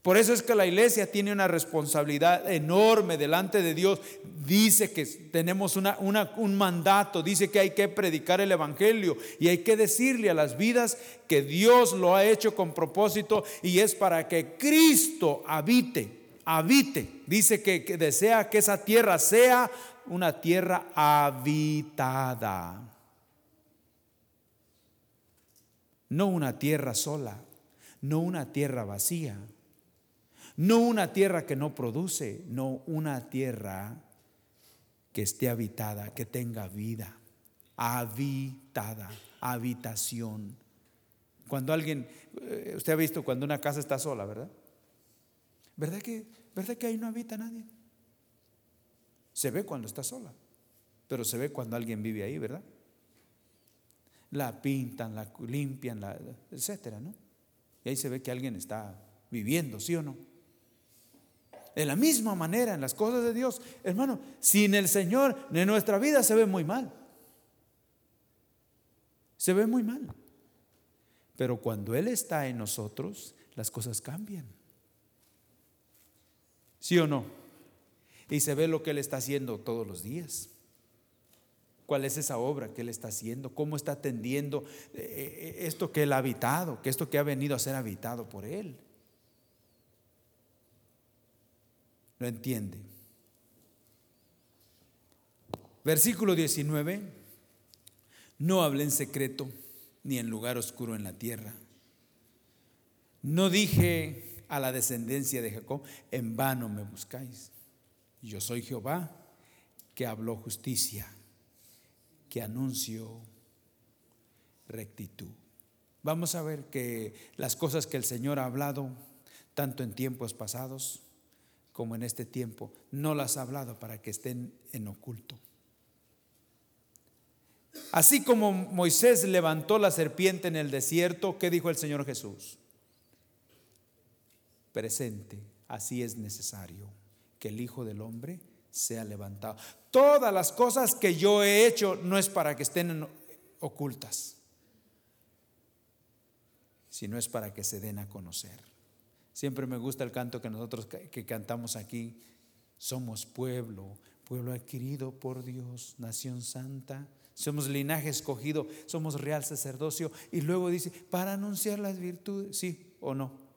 Por eso es que la iglesia tiene una responsabilidad enorme delante de Dios. Dice que tenemos un mandato, dice que hay que predicar el Evangelio y hay que decirle a las vidas que Dios lo ha hecho con propósito y es para que Cristo habite, habite. Dice que desea que esa tierra sea una tierra habitada. No una tierra sola, no una tierra vacía no una tierra que no produce, no una tierra que esté habitada, que tenga vida, habitada, habitación. Cuando alguien, eh, usted ha visto cuando una casa está sola, ¿verdad? ¿Verdad que, ¿verdad que ahí no habita nadie? Se ve cuando está sola, pero se ve cuando alguien vive ahí, ¿verdad? La pintan, la limpian, la, etcétera, ¿no? Y ahí se ve que alguien está viviendo, ¿sí o no? De la misma manera, en las cosas de Dios, hermano, sin el Señor, en nuestra vida se ve muy mal. Se ve muy mal. Pero cuando Él está en nosotros, las cosas cambian. ¿Sí o no? Y se ve lo que Él está haciendo todos los días. ¿Cuál es esa obra que Él está haciendo? ¿Cómo está atendiendo eh, eh, esto que Él ha habitado? Que esto que ha venido a ser habitado por Él. lo entiende. Versículo 19, no hable en secreto ni en lugar oscuro en la tierra. No dije a la descendencia de Jacob, en vano me buscáis. Yo soy Jehová que habló justicia, que anunció rectitud. Vamos a ver que las cosas que el Señor ha hablado, tanto en tiempos pasados, como en este tiempo, no las ha hablado para que estén en oculto. Así como Moisés levantó la serpiente en el desierto, ¿qué dijo el Señor Jesús? Presente, así es necesario que el Hijo del Hombre sea levantado. Todas las cosas que yo he hecho no es para que estén ocultas, sino es para que se den a conocer. Siempre me gusta el canto que nosotros que cantamos aquí. Somos pueblo, pueblo adquirido por Dios, nación santa. Somos linaje escogido, somos real sacerdocio. Y luego dice, para anunciar las virtudes, sí o no.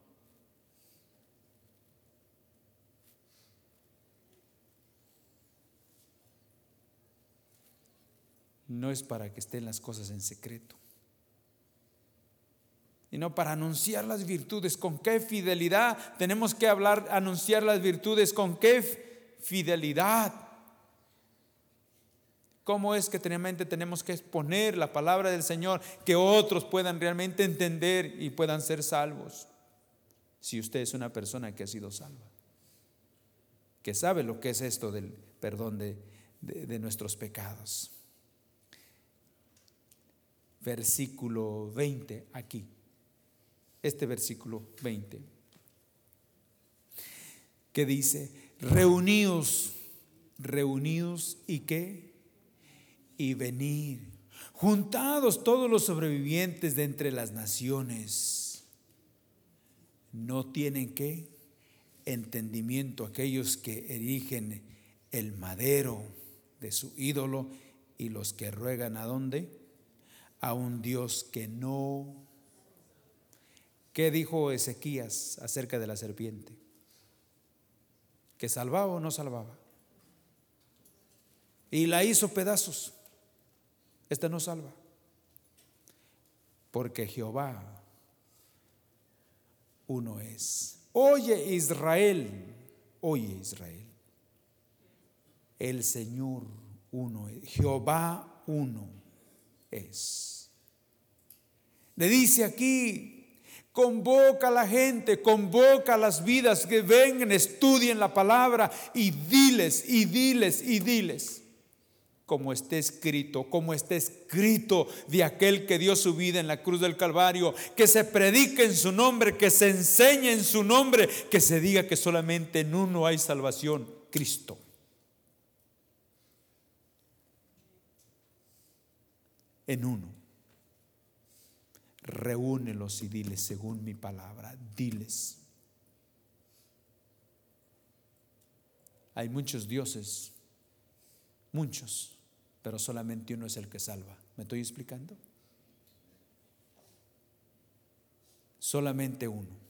No es para que estén las cosas en secreto y no para anunciar las virtudes. ¿Con qué fidelidad tenemos que hablar, anunciar las virtudes? ¿Con qué fidelidad? ¿Cómo es que realmente tenemos que exponer la palabra del Señor que otros puedan realmente entender y puedan ser salvos? Si usted es una persona que ha sido salva, que sabe lo que es esto del perdón de, de nuestros pecados. Versículo 20 aquí. Este versículo 20, que dice, reunidos, reunidos y qué, y venir, juntados todos los sobrevivientes de entre las naciones, no tienen qué, entendimiento aquellos que erigen el madero de su ídolo y los que ruegan a dónde, a un Dios que no ¿Qué dijo Ezequías acerca de la serpiente? ¿Que salvaba o no salvaba? Y la hizo pedazos. Esta no salva. Porque Jehová uno es. Oye Israel, oye Israel. El Señor uno es. Jehová uno es. Le dice aquí Convoca a la gente, convoca a las vidas que vengan, estudien la palabra y diles, y diles, y diles. como está escrito, como está escrito de aquel que dio su vida en la cruz del Calvario, que se predique en su nombre, que se enseñe en su nombre, que se diga que solamente en uno hay salvación, Cristo. En uno. Reúnelos y diles según mi palabra, diles. Hay muchos dioses, muchos pero solamente uno es el que salva. ¿Me estoy explicando? Solamente uno.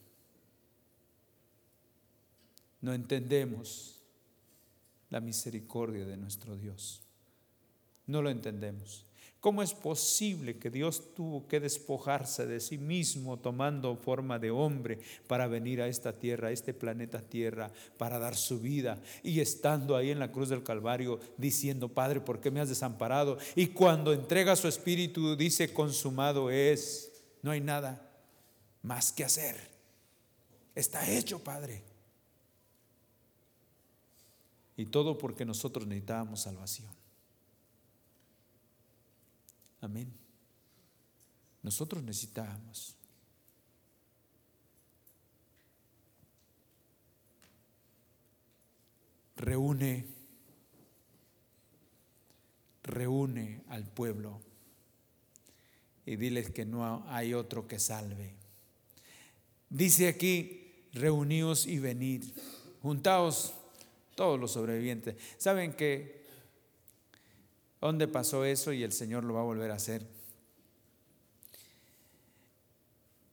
No entendemos la misericordia de nuestro Dios. No lo entendemos. ¿Cómo es posible que Dios tuvo que despojarse de sí mismo tomando forma de hombre para venir a esta tierra, a este planeta Tierra, para dar su vida y estando ahí en la cruz del Calvario diciendo, Padre, ¿por qué me has desamparado? Y cuando entrega su espíritu dice, consumado es, no hay nada más que hacer. Está hecho, Padre. Y todo porque nosotros necesitábamos salvación. Amén. Nosotros necesitamos. Reúne, reúne al pueblo y diles que no hay otro que salve. Dice aquí, reuníos y venid, juntaos todos los sobrevivientes. ¿Saben que ¿Dónde pasó eso y el Señor lo va a volver a hacer?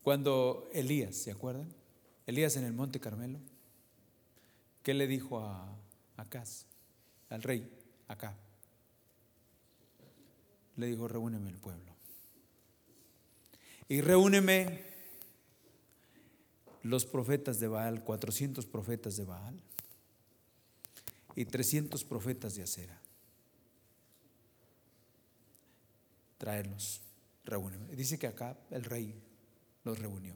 Cuando Elías, ¿se acuerdan? Elías en el monte Carmelo, ¿qué le dijo a Acaz, al rey acá? Le dijo, reúneme el pueblo. Y reúneme los profetas de Baal, 400 profetas de Baal y 300 profetas de Acera. Traerlos. Dice que acá el rey los reunió.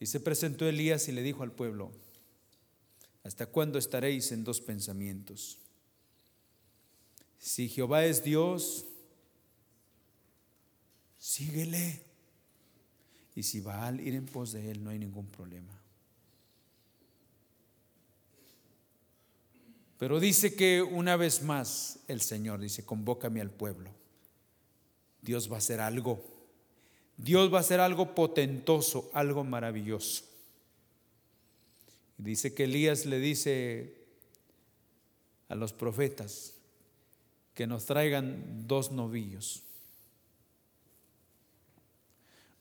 Y se presentó Elías y le dijo al pueblo, ¿hasta cuándo estaréis en dos pensamientos? Si Jehová es Dios, síguele. Y si Baal ir en pos de él, no hay ningún problema. Pero dice que una vez más el Señor dice, convócame al pueblo. Dios va a hacer algo. Dios va a hacer algo potentoso, algo maravilloso. dice que Elías le dice a los profetas que nos traigan dos novillos.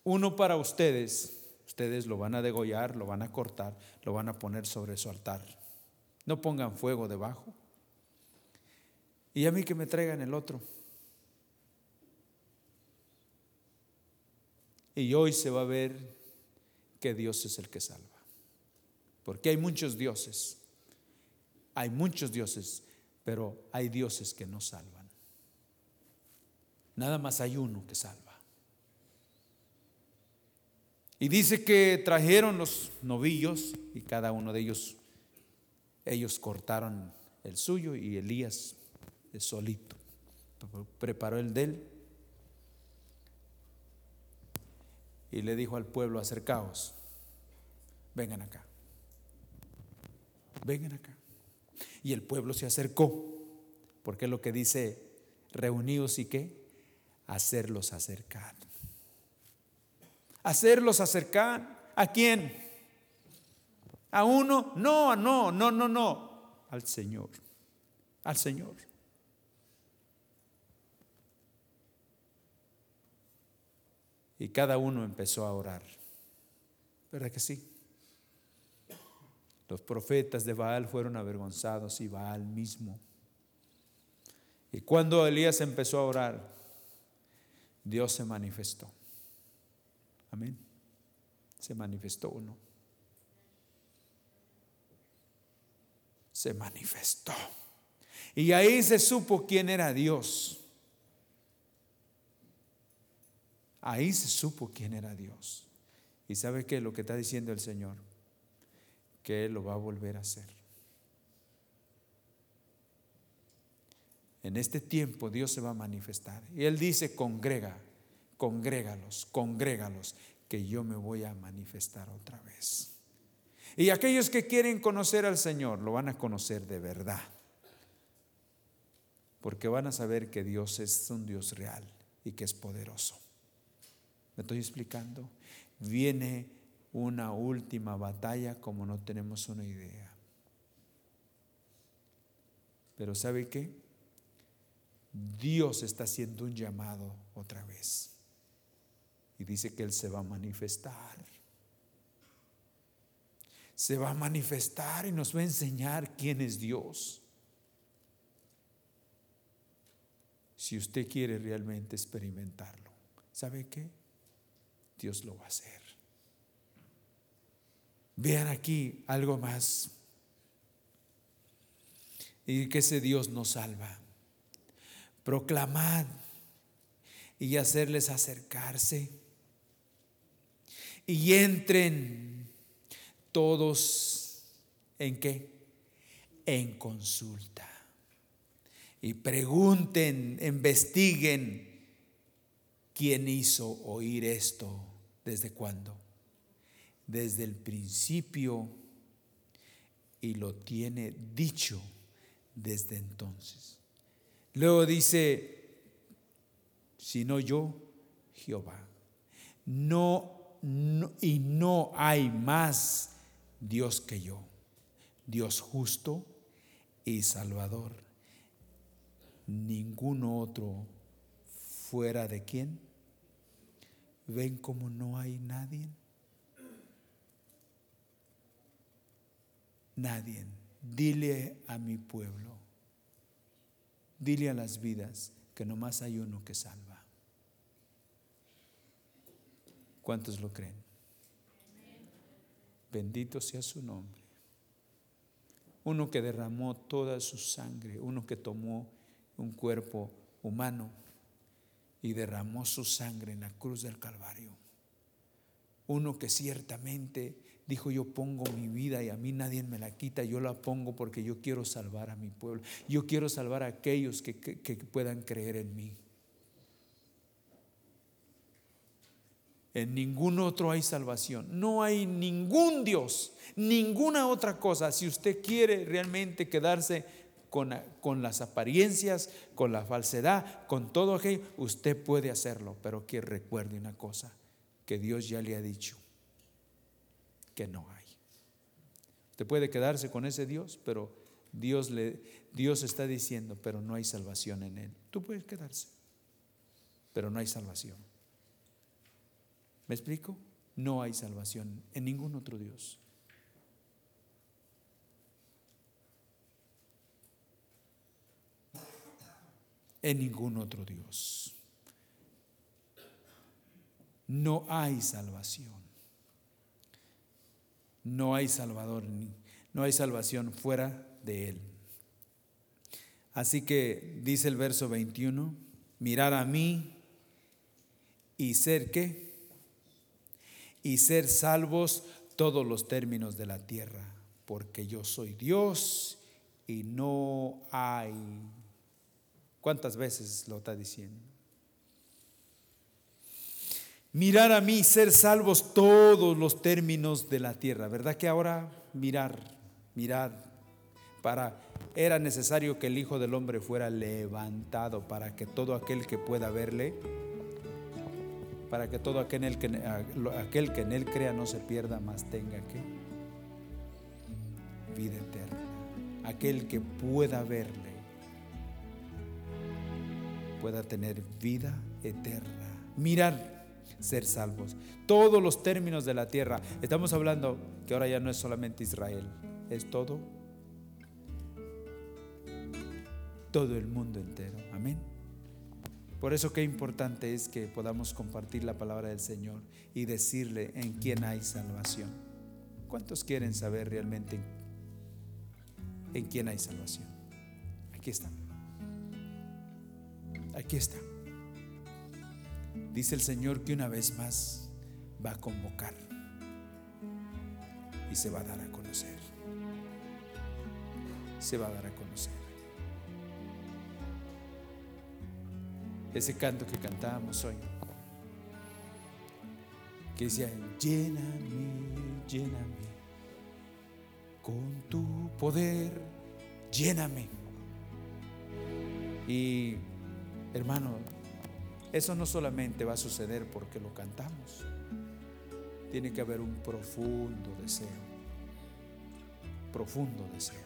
Uno para ustedes, ustedes lo van a degollar, lo van a cortar, lo van a poner sobre su altar. No pongan fuego debajo. Y a mí que me traigan el otro. Y hoy se va a ver que Dios es el que salva. Porque hay muchos dioses. Hay muchos dioses, pero hay dioses que no salvan. Nada más hay uno que salva. Y dice que trajeron los novillos y cada uno de ellos ellos cortaron el suyo y Elías es solito. Preparó el de él y le dijo al pueblo, acercaos, vengan acá, vengan acá. Y el pueblo se acercó, porque es lo que dice, reunidos y qué, hacerlos acercar. Hacerlos acercar, ¿a quién? A uno, no, no, no, no, no, al Señor, al Señor. Y cada uno empezó a orar. ¿Verdad que sí? Los profetas de Baal fueron avergonzados y Baal mismo. Y cuando Elías empezó a orar, Dios se manifestó. Amén. Se manifestó uno. Se manifestó. Y ahí se supo quién era Dios. Ahí se supo quién era Dios. ¿Y sabe qué lo que está diciendo el Señor? Que Él lo va a volver a hacer. En este tiempo Dios se va a manifestar. Y Él dice, congrega, congrégalos, congrégalos, que yo me voy a manifestar otra vez. Y aquellos que quieren conocer al Señor lo van a conocer de verdad. Porque van a saber que Dios es un Dios real y que es poderoso. ¿Me estoy explicando? Viene una última batalla como no tenemos una idea. Pero ¿sabe qué? Dios está haciendo un llamado otra vez. Y dice que Él se va a manifestar. Se va a manifestar y nos va a enseñar quién es Dios. Si usted quiere realmente experimentarlo, ¿sabe qué? Dios lo va a hacer. Vean aquí algo más. Y que ese Dios nos salva. Proclamad y hacerles acercarse. Y entren todos en qué? En consulta. Y pregunten, investiguen quién hizo oír esto, desde cuándo desde el principio y lo tiene dicho desde entonces. Luego dice, si no yo, Jehová. No, no, y no hay más Dios que yo, Dios justo y salvador. Ninguno otro fuera de quién. ¿Ven como no hay nadie? nadie. Dile a mi pueblo, dile a las vidas que nomás hay uno que salva. ¿Cuántos lo creen? Bendito sea su nombre. Uno que derramó toda su sangre, uno que tomó un cuerpo humano y derramó su sangre en la cruz del Calvario. Uno que ciertamente Dijo, yo pongo mi vida y a mí nadie me la quita, yo la pongo porque yo quiero salvar a mi pueblo. Yo quiero salvar a aquellos que, puedan creer en mí. En ningún otro hay salvación. No hay ningún Dios, ninguna otra cosa. Si usted quiere realmente quedarse con, con, las apariencias, con la falsedad, con todo aquello, usted puede hacerlo. Pero que recuerde una cosa, que Dios ya le ha dicho que no hay. Usted puede quedarse con ese Dios, pero Dios, le, Dios está diciendo, pero no hay salvación en él. Tú puedes quedarse, pero no hay salvación. ¿Me explico? No hay salvación en ningún otro Dios. En ningún otro Dios. No hay salvación no hay salvador, no hay salvación fuera de Él. Así que dice el verso 21, mirar a mí y ser qué? Y ser salvos todos los términos de la tierra, porque yo soy Dios y no hay. ¿Cuántas veces lo está diciendo? mirar a mí, ser salvos todos los términos de la tierra. ¿Verdad que ahora mirar, mirar, para, era necesario que el Hijo del Hombre fuera levantado para que todo aquel que pueda verle, para que todo aquel, que, aquel que en él crea no se pierda, más tenga que vida eterna. Aquel que pueda verle, pueda tener vida eterna. Mirar ser salvos. Todos los términos de la tierra. Estamos hablando que ahora ya no es solamente Israel, es todo, todo el mundo entero. Amén. Por eso qué importante es que podamos compartir la palabra del Señor y decirle en quién hay salvación. ¿Cuántos quieren saber realmente en quién hay salvación? Aquí está. Aquí está. Dice el Señor que una vez más va a convocar y se va a dar a conocer. Se va a dar a conocer. Ese canto que cantábamos hoy, que decía, lléname, lléname, con tu poder, lléname. Y hermano, eso no solamente va a suceder porque lo cantamos, tiene que haber un profundo deseo, profundo deseo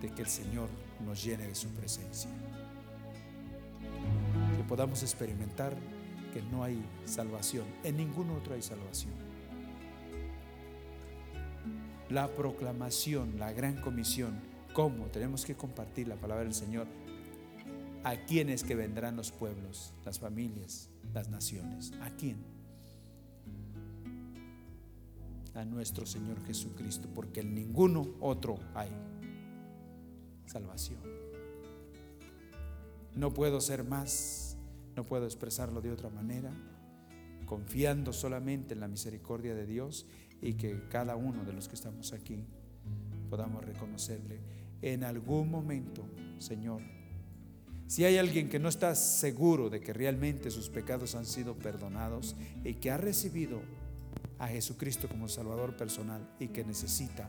de que el Señor nos llene de su presencia podamos experimentar que no hay salvación, en ningún otro hay salvación. La proclamación, la gran comisión, cómo tenemos que compartir la palabra del Señor a quienes que vendrán los pueblos, las familias, las naciones. ¿A quién? A nuestro Señor Jesucristo, porque en ninguno otro hay salvación. No puedo ser más no puedo expresarlo de otra manera, confiando solamente en la misericordia de Dios y que cada uno de los que estamos aquí podamos reconocerle en algún momento, Señor. Si hay alguien que no está seguro de que realmente sus pecados han sido perdonados y que ha recibido a Jesucristo como Salvador personal y que necesita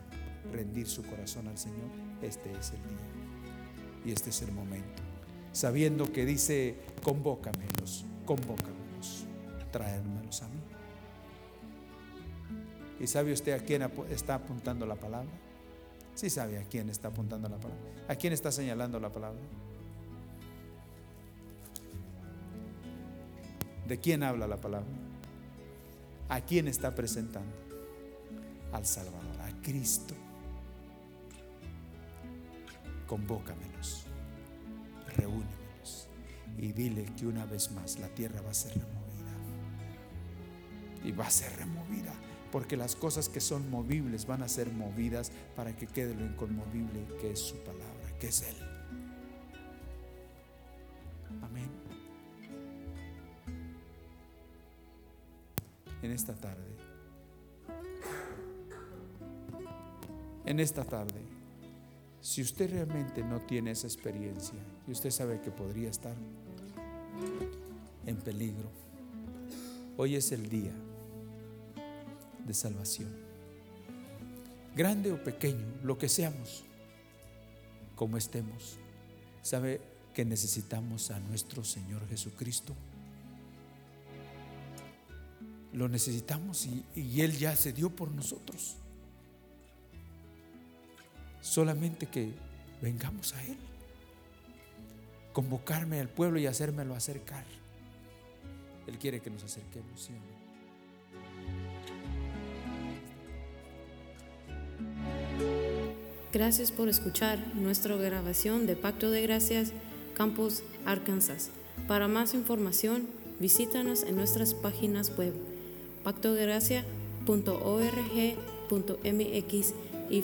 rendir su corazón al Señor, este es el día y este es el momento sabiendo que dice, convócamelos, convócamelos, traérmelos a mí. ¿Y sabe usted a quién está apuntando la palabra? Sí sabe a quién está apuntando la palabra. ¿A quién está señalando la palabra? ¿De quién habla la palabra? ¿A quién está presentando? Al Salvador, a Cristo. Convócamelos reúnemelos y dile que una vez más la tierra va a ser removida. Y va a ser removida, porque las cosas que son movibles van a ser movidas para que quede lo inconmovible que es su palabra, que es Él. Amén. En esta tarde, en esta tarde, si usted realmente no tiene esa experiencia y usted sabe que podría estar en peligro, hoy es el día de salvación. Grande o pequeño, lo que seamos, como estemos, sabe que necesitamos a nuestro Señor Jesucristo. Lo necesitamos y, y Él ya se dio por nosotros. Solamente que vengamos a Él. Convocarme al pueblo y hacérmelo acercar. Él quiere que nos acerquemos, ¿sí Gracias por escuchar nuestra grabación de Pacto de Gracias, Campus, Arkansas. Para más información, visítanos en nuestras páginas web pactodegracia.org.mx y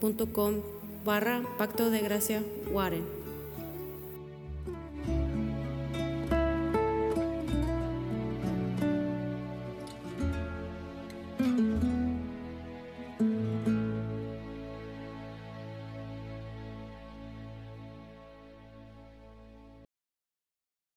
facebook.com barra Pacto de Gracia Warren.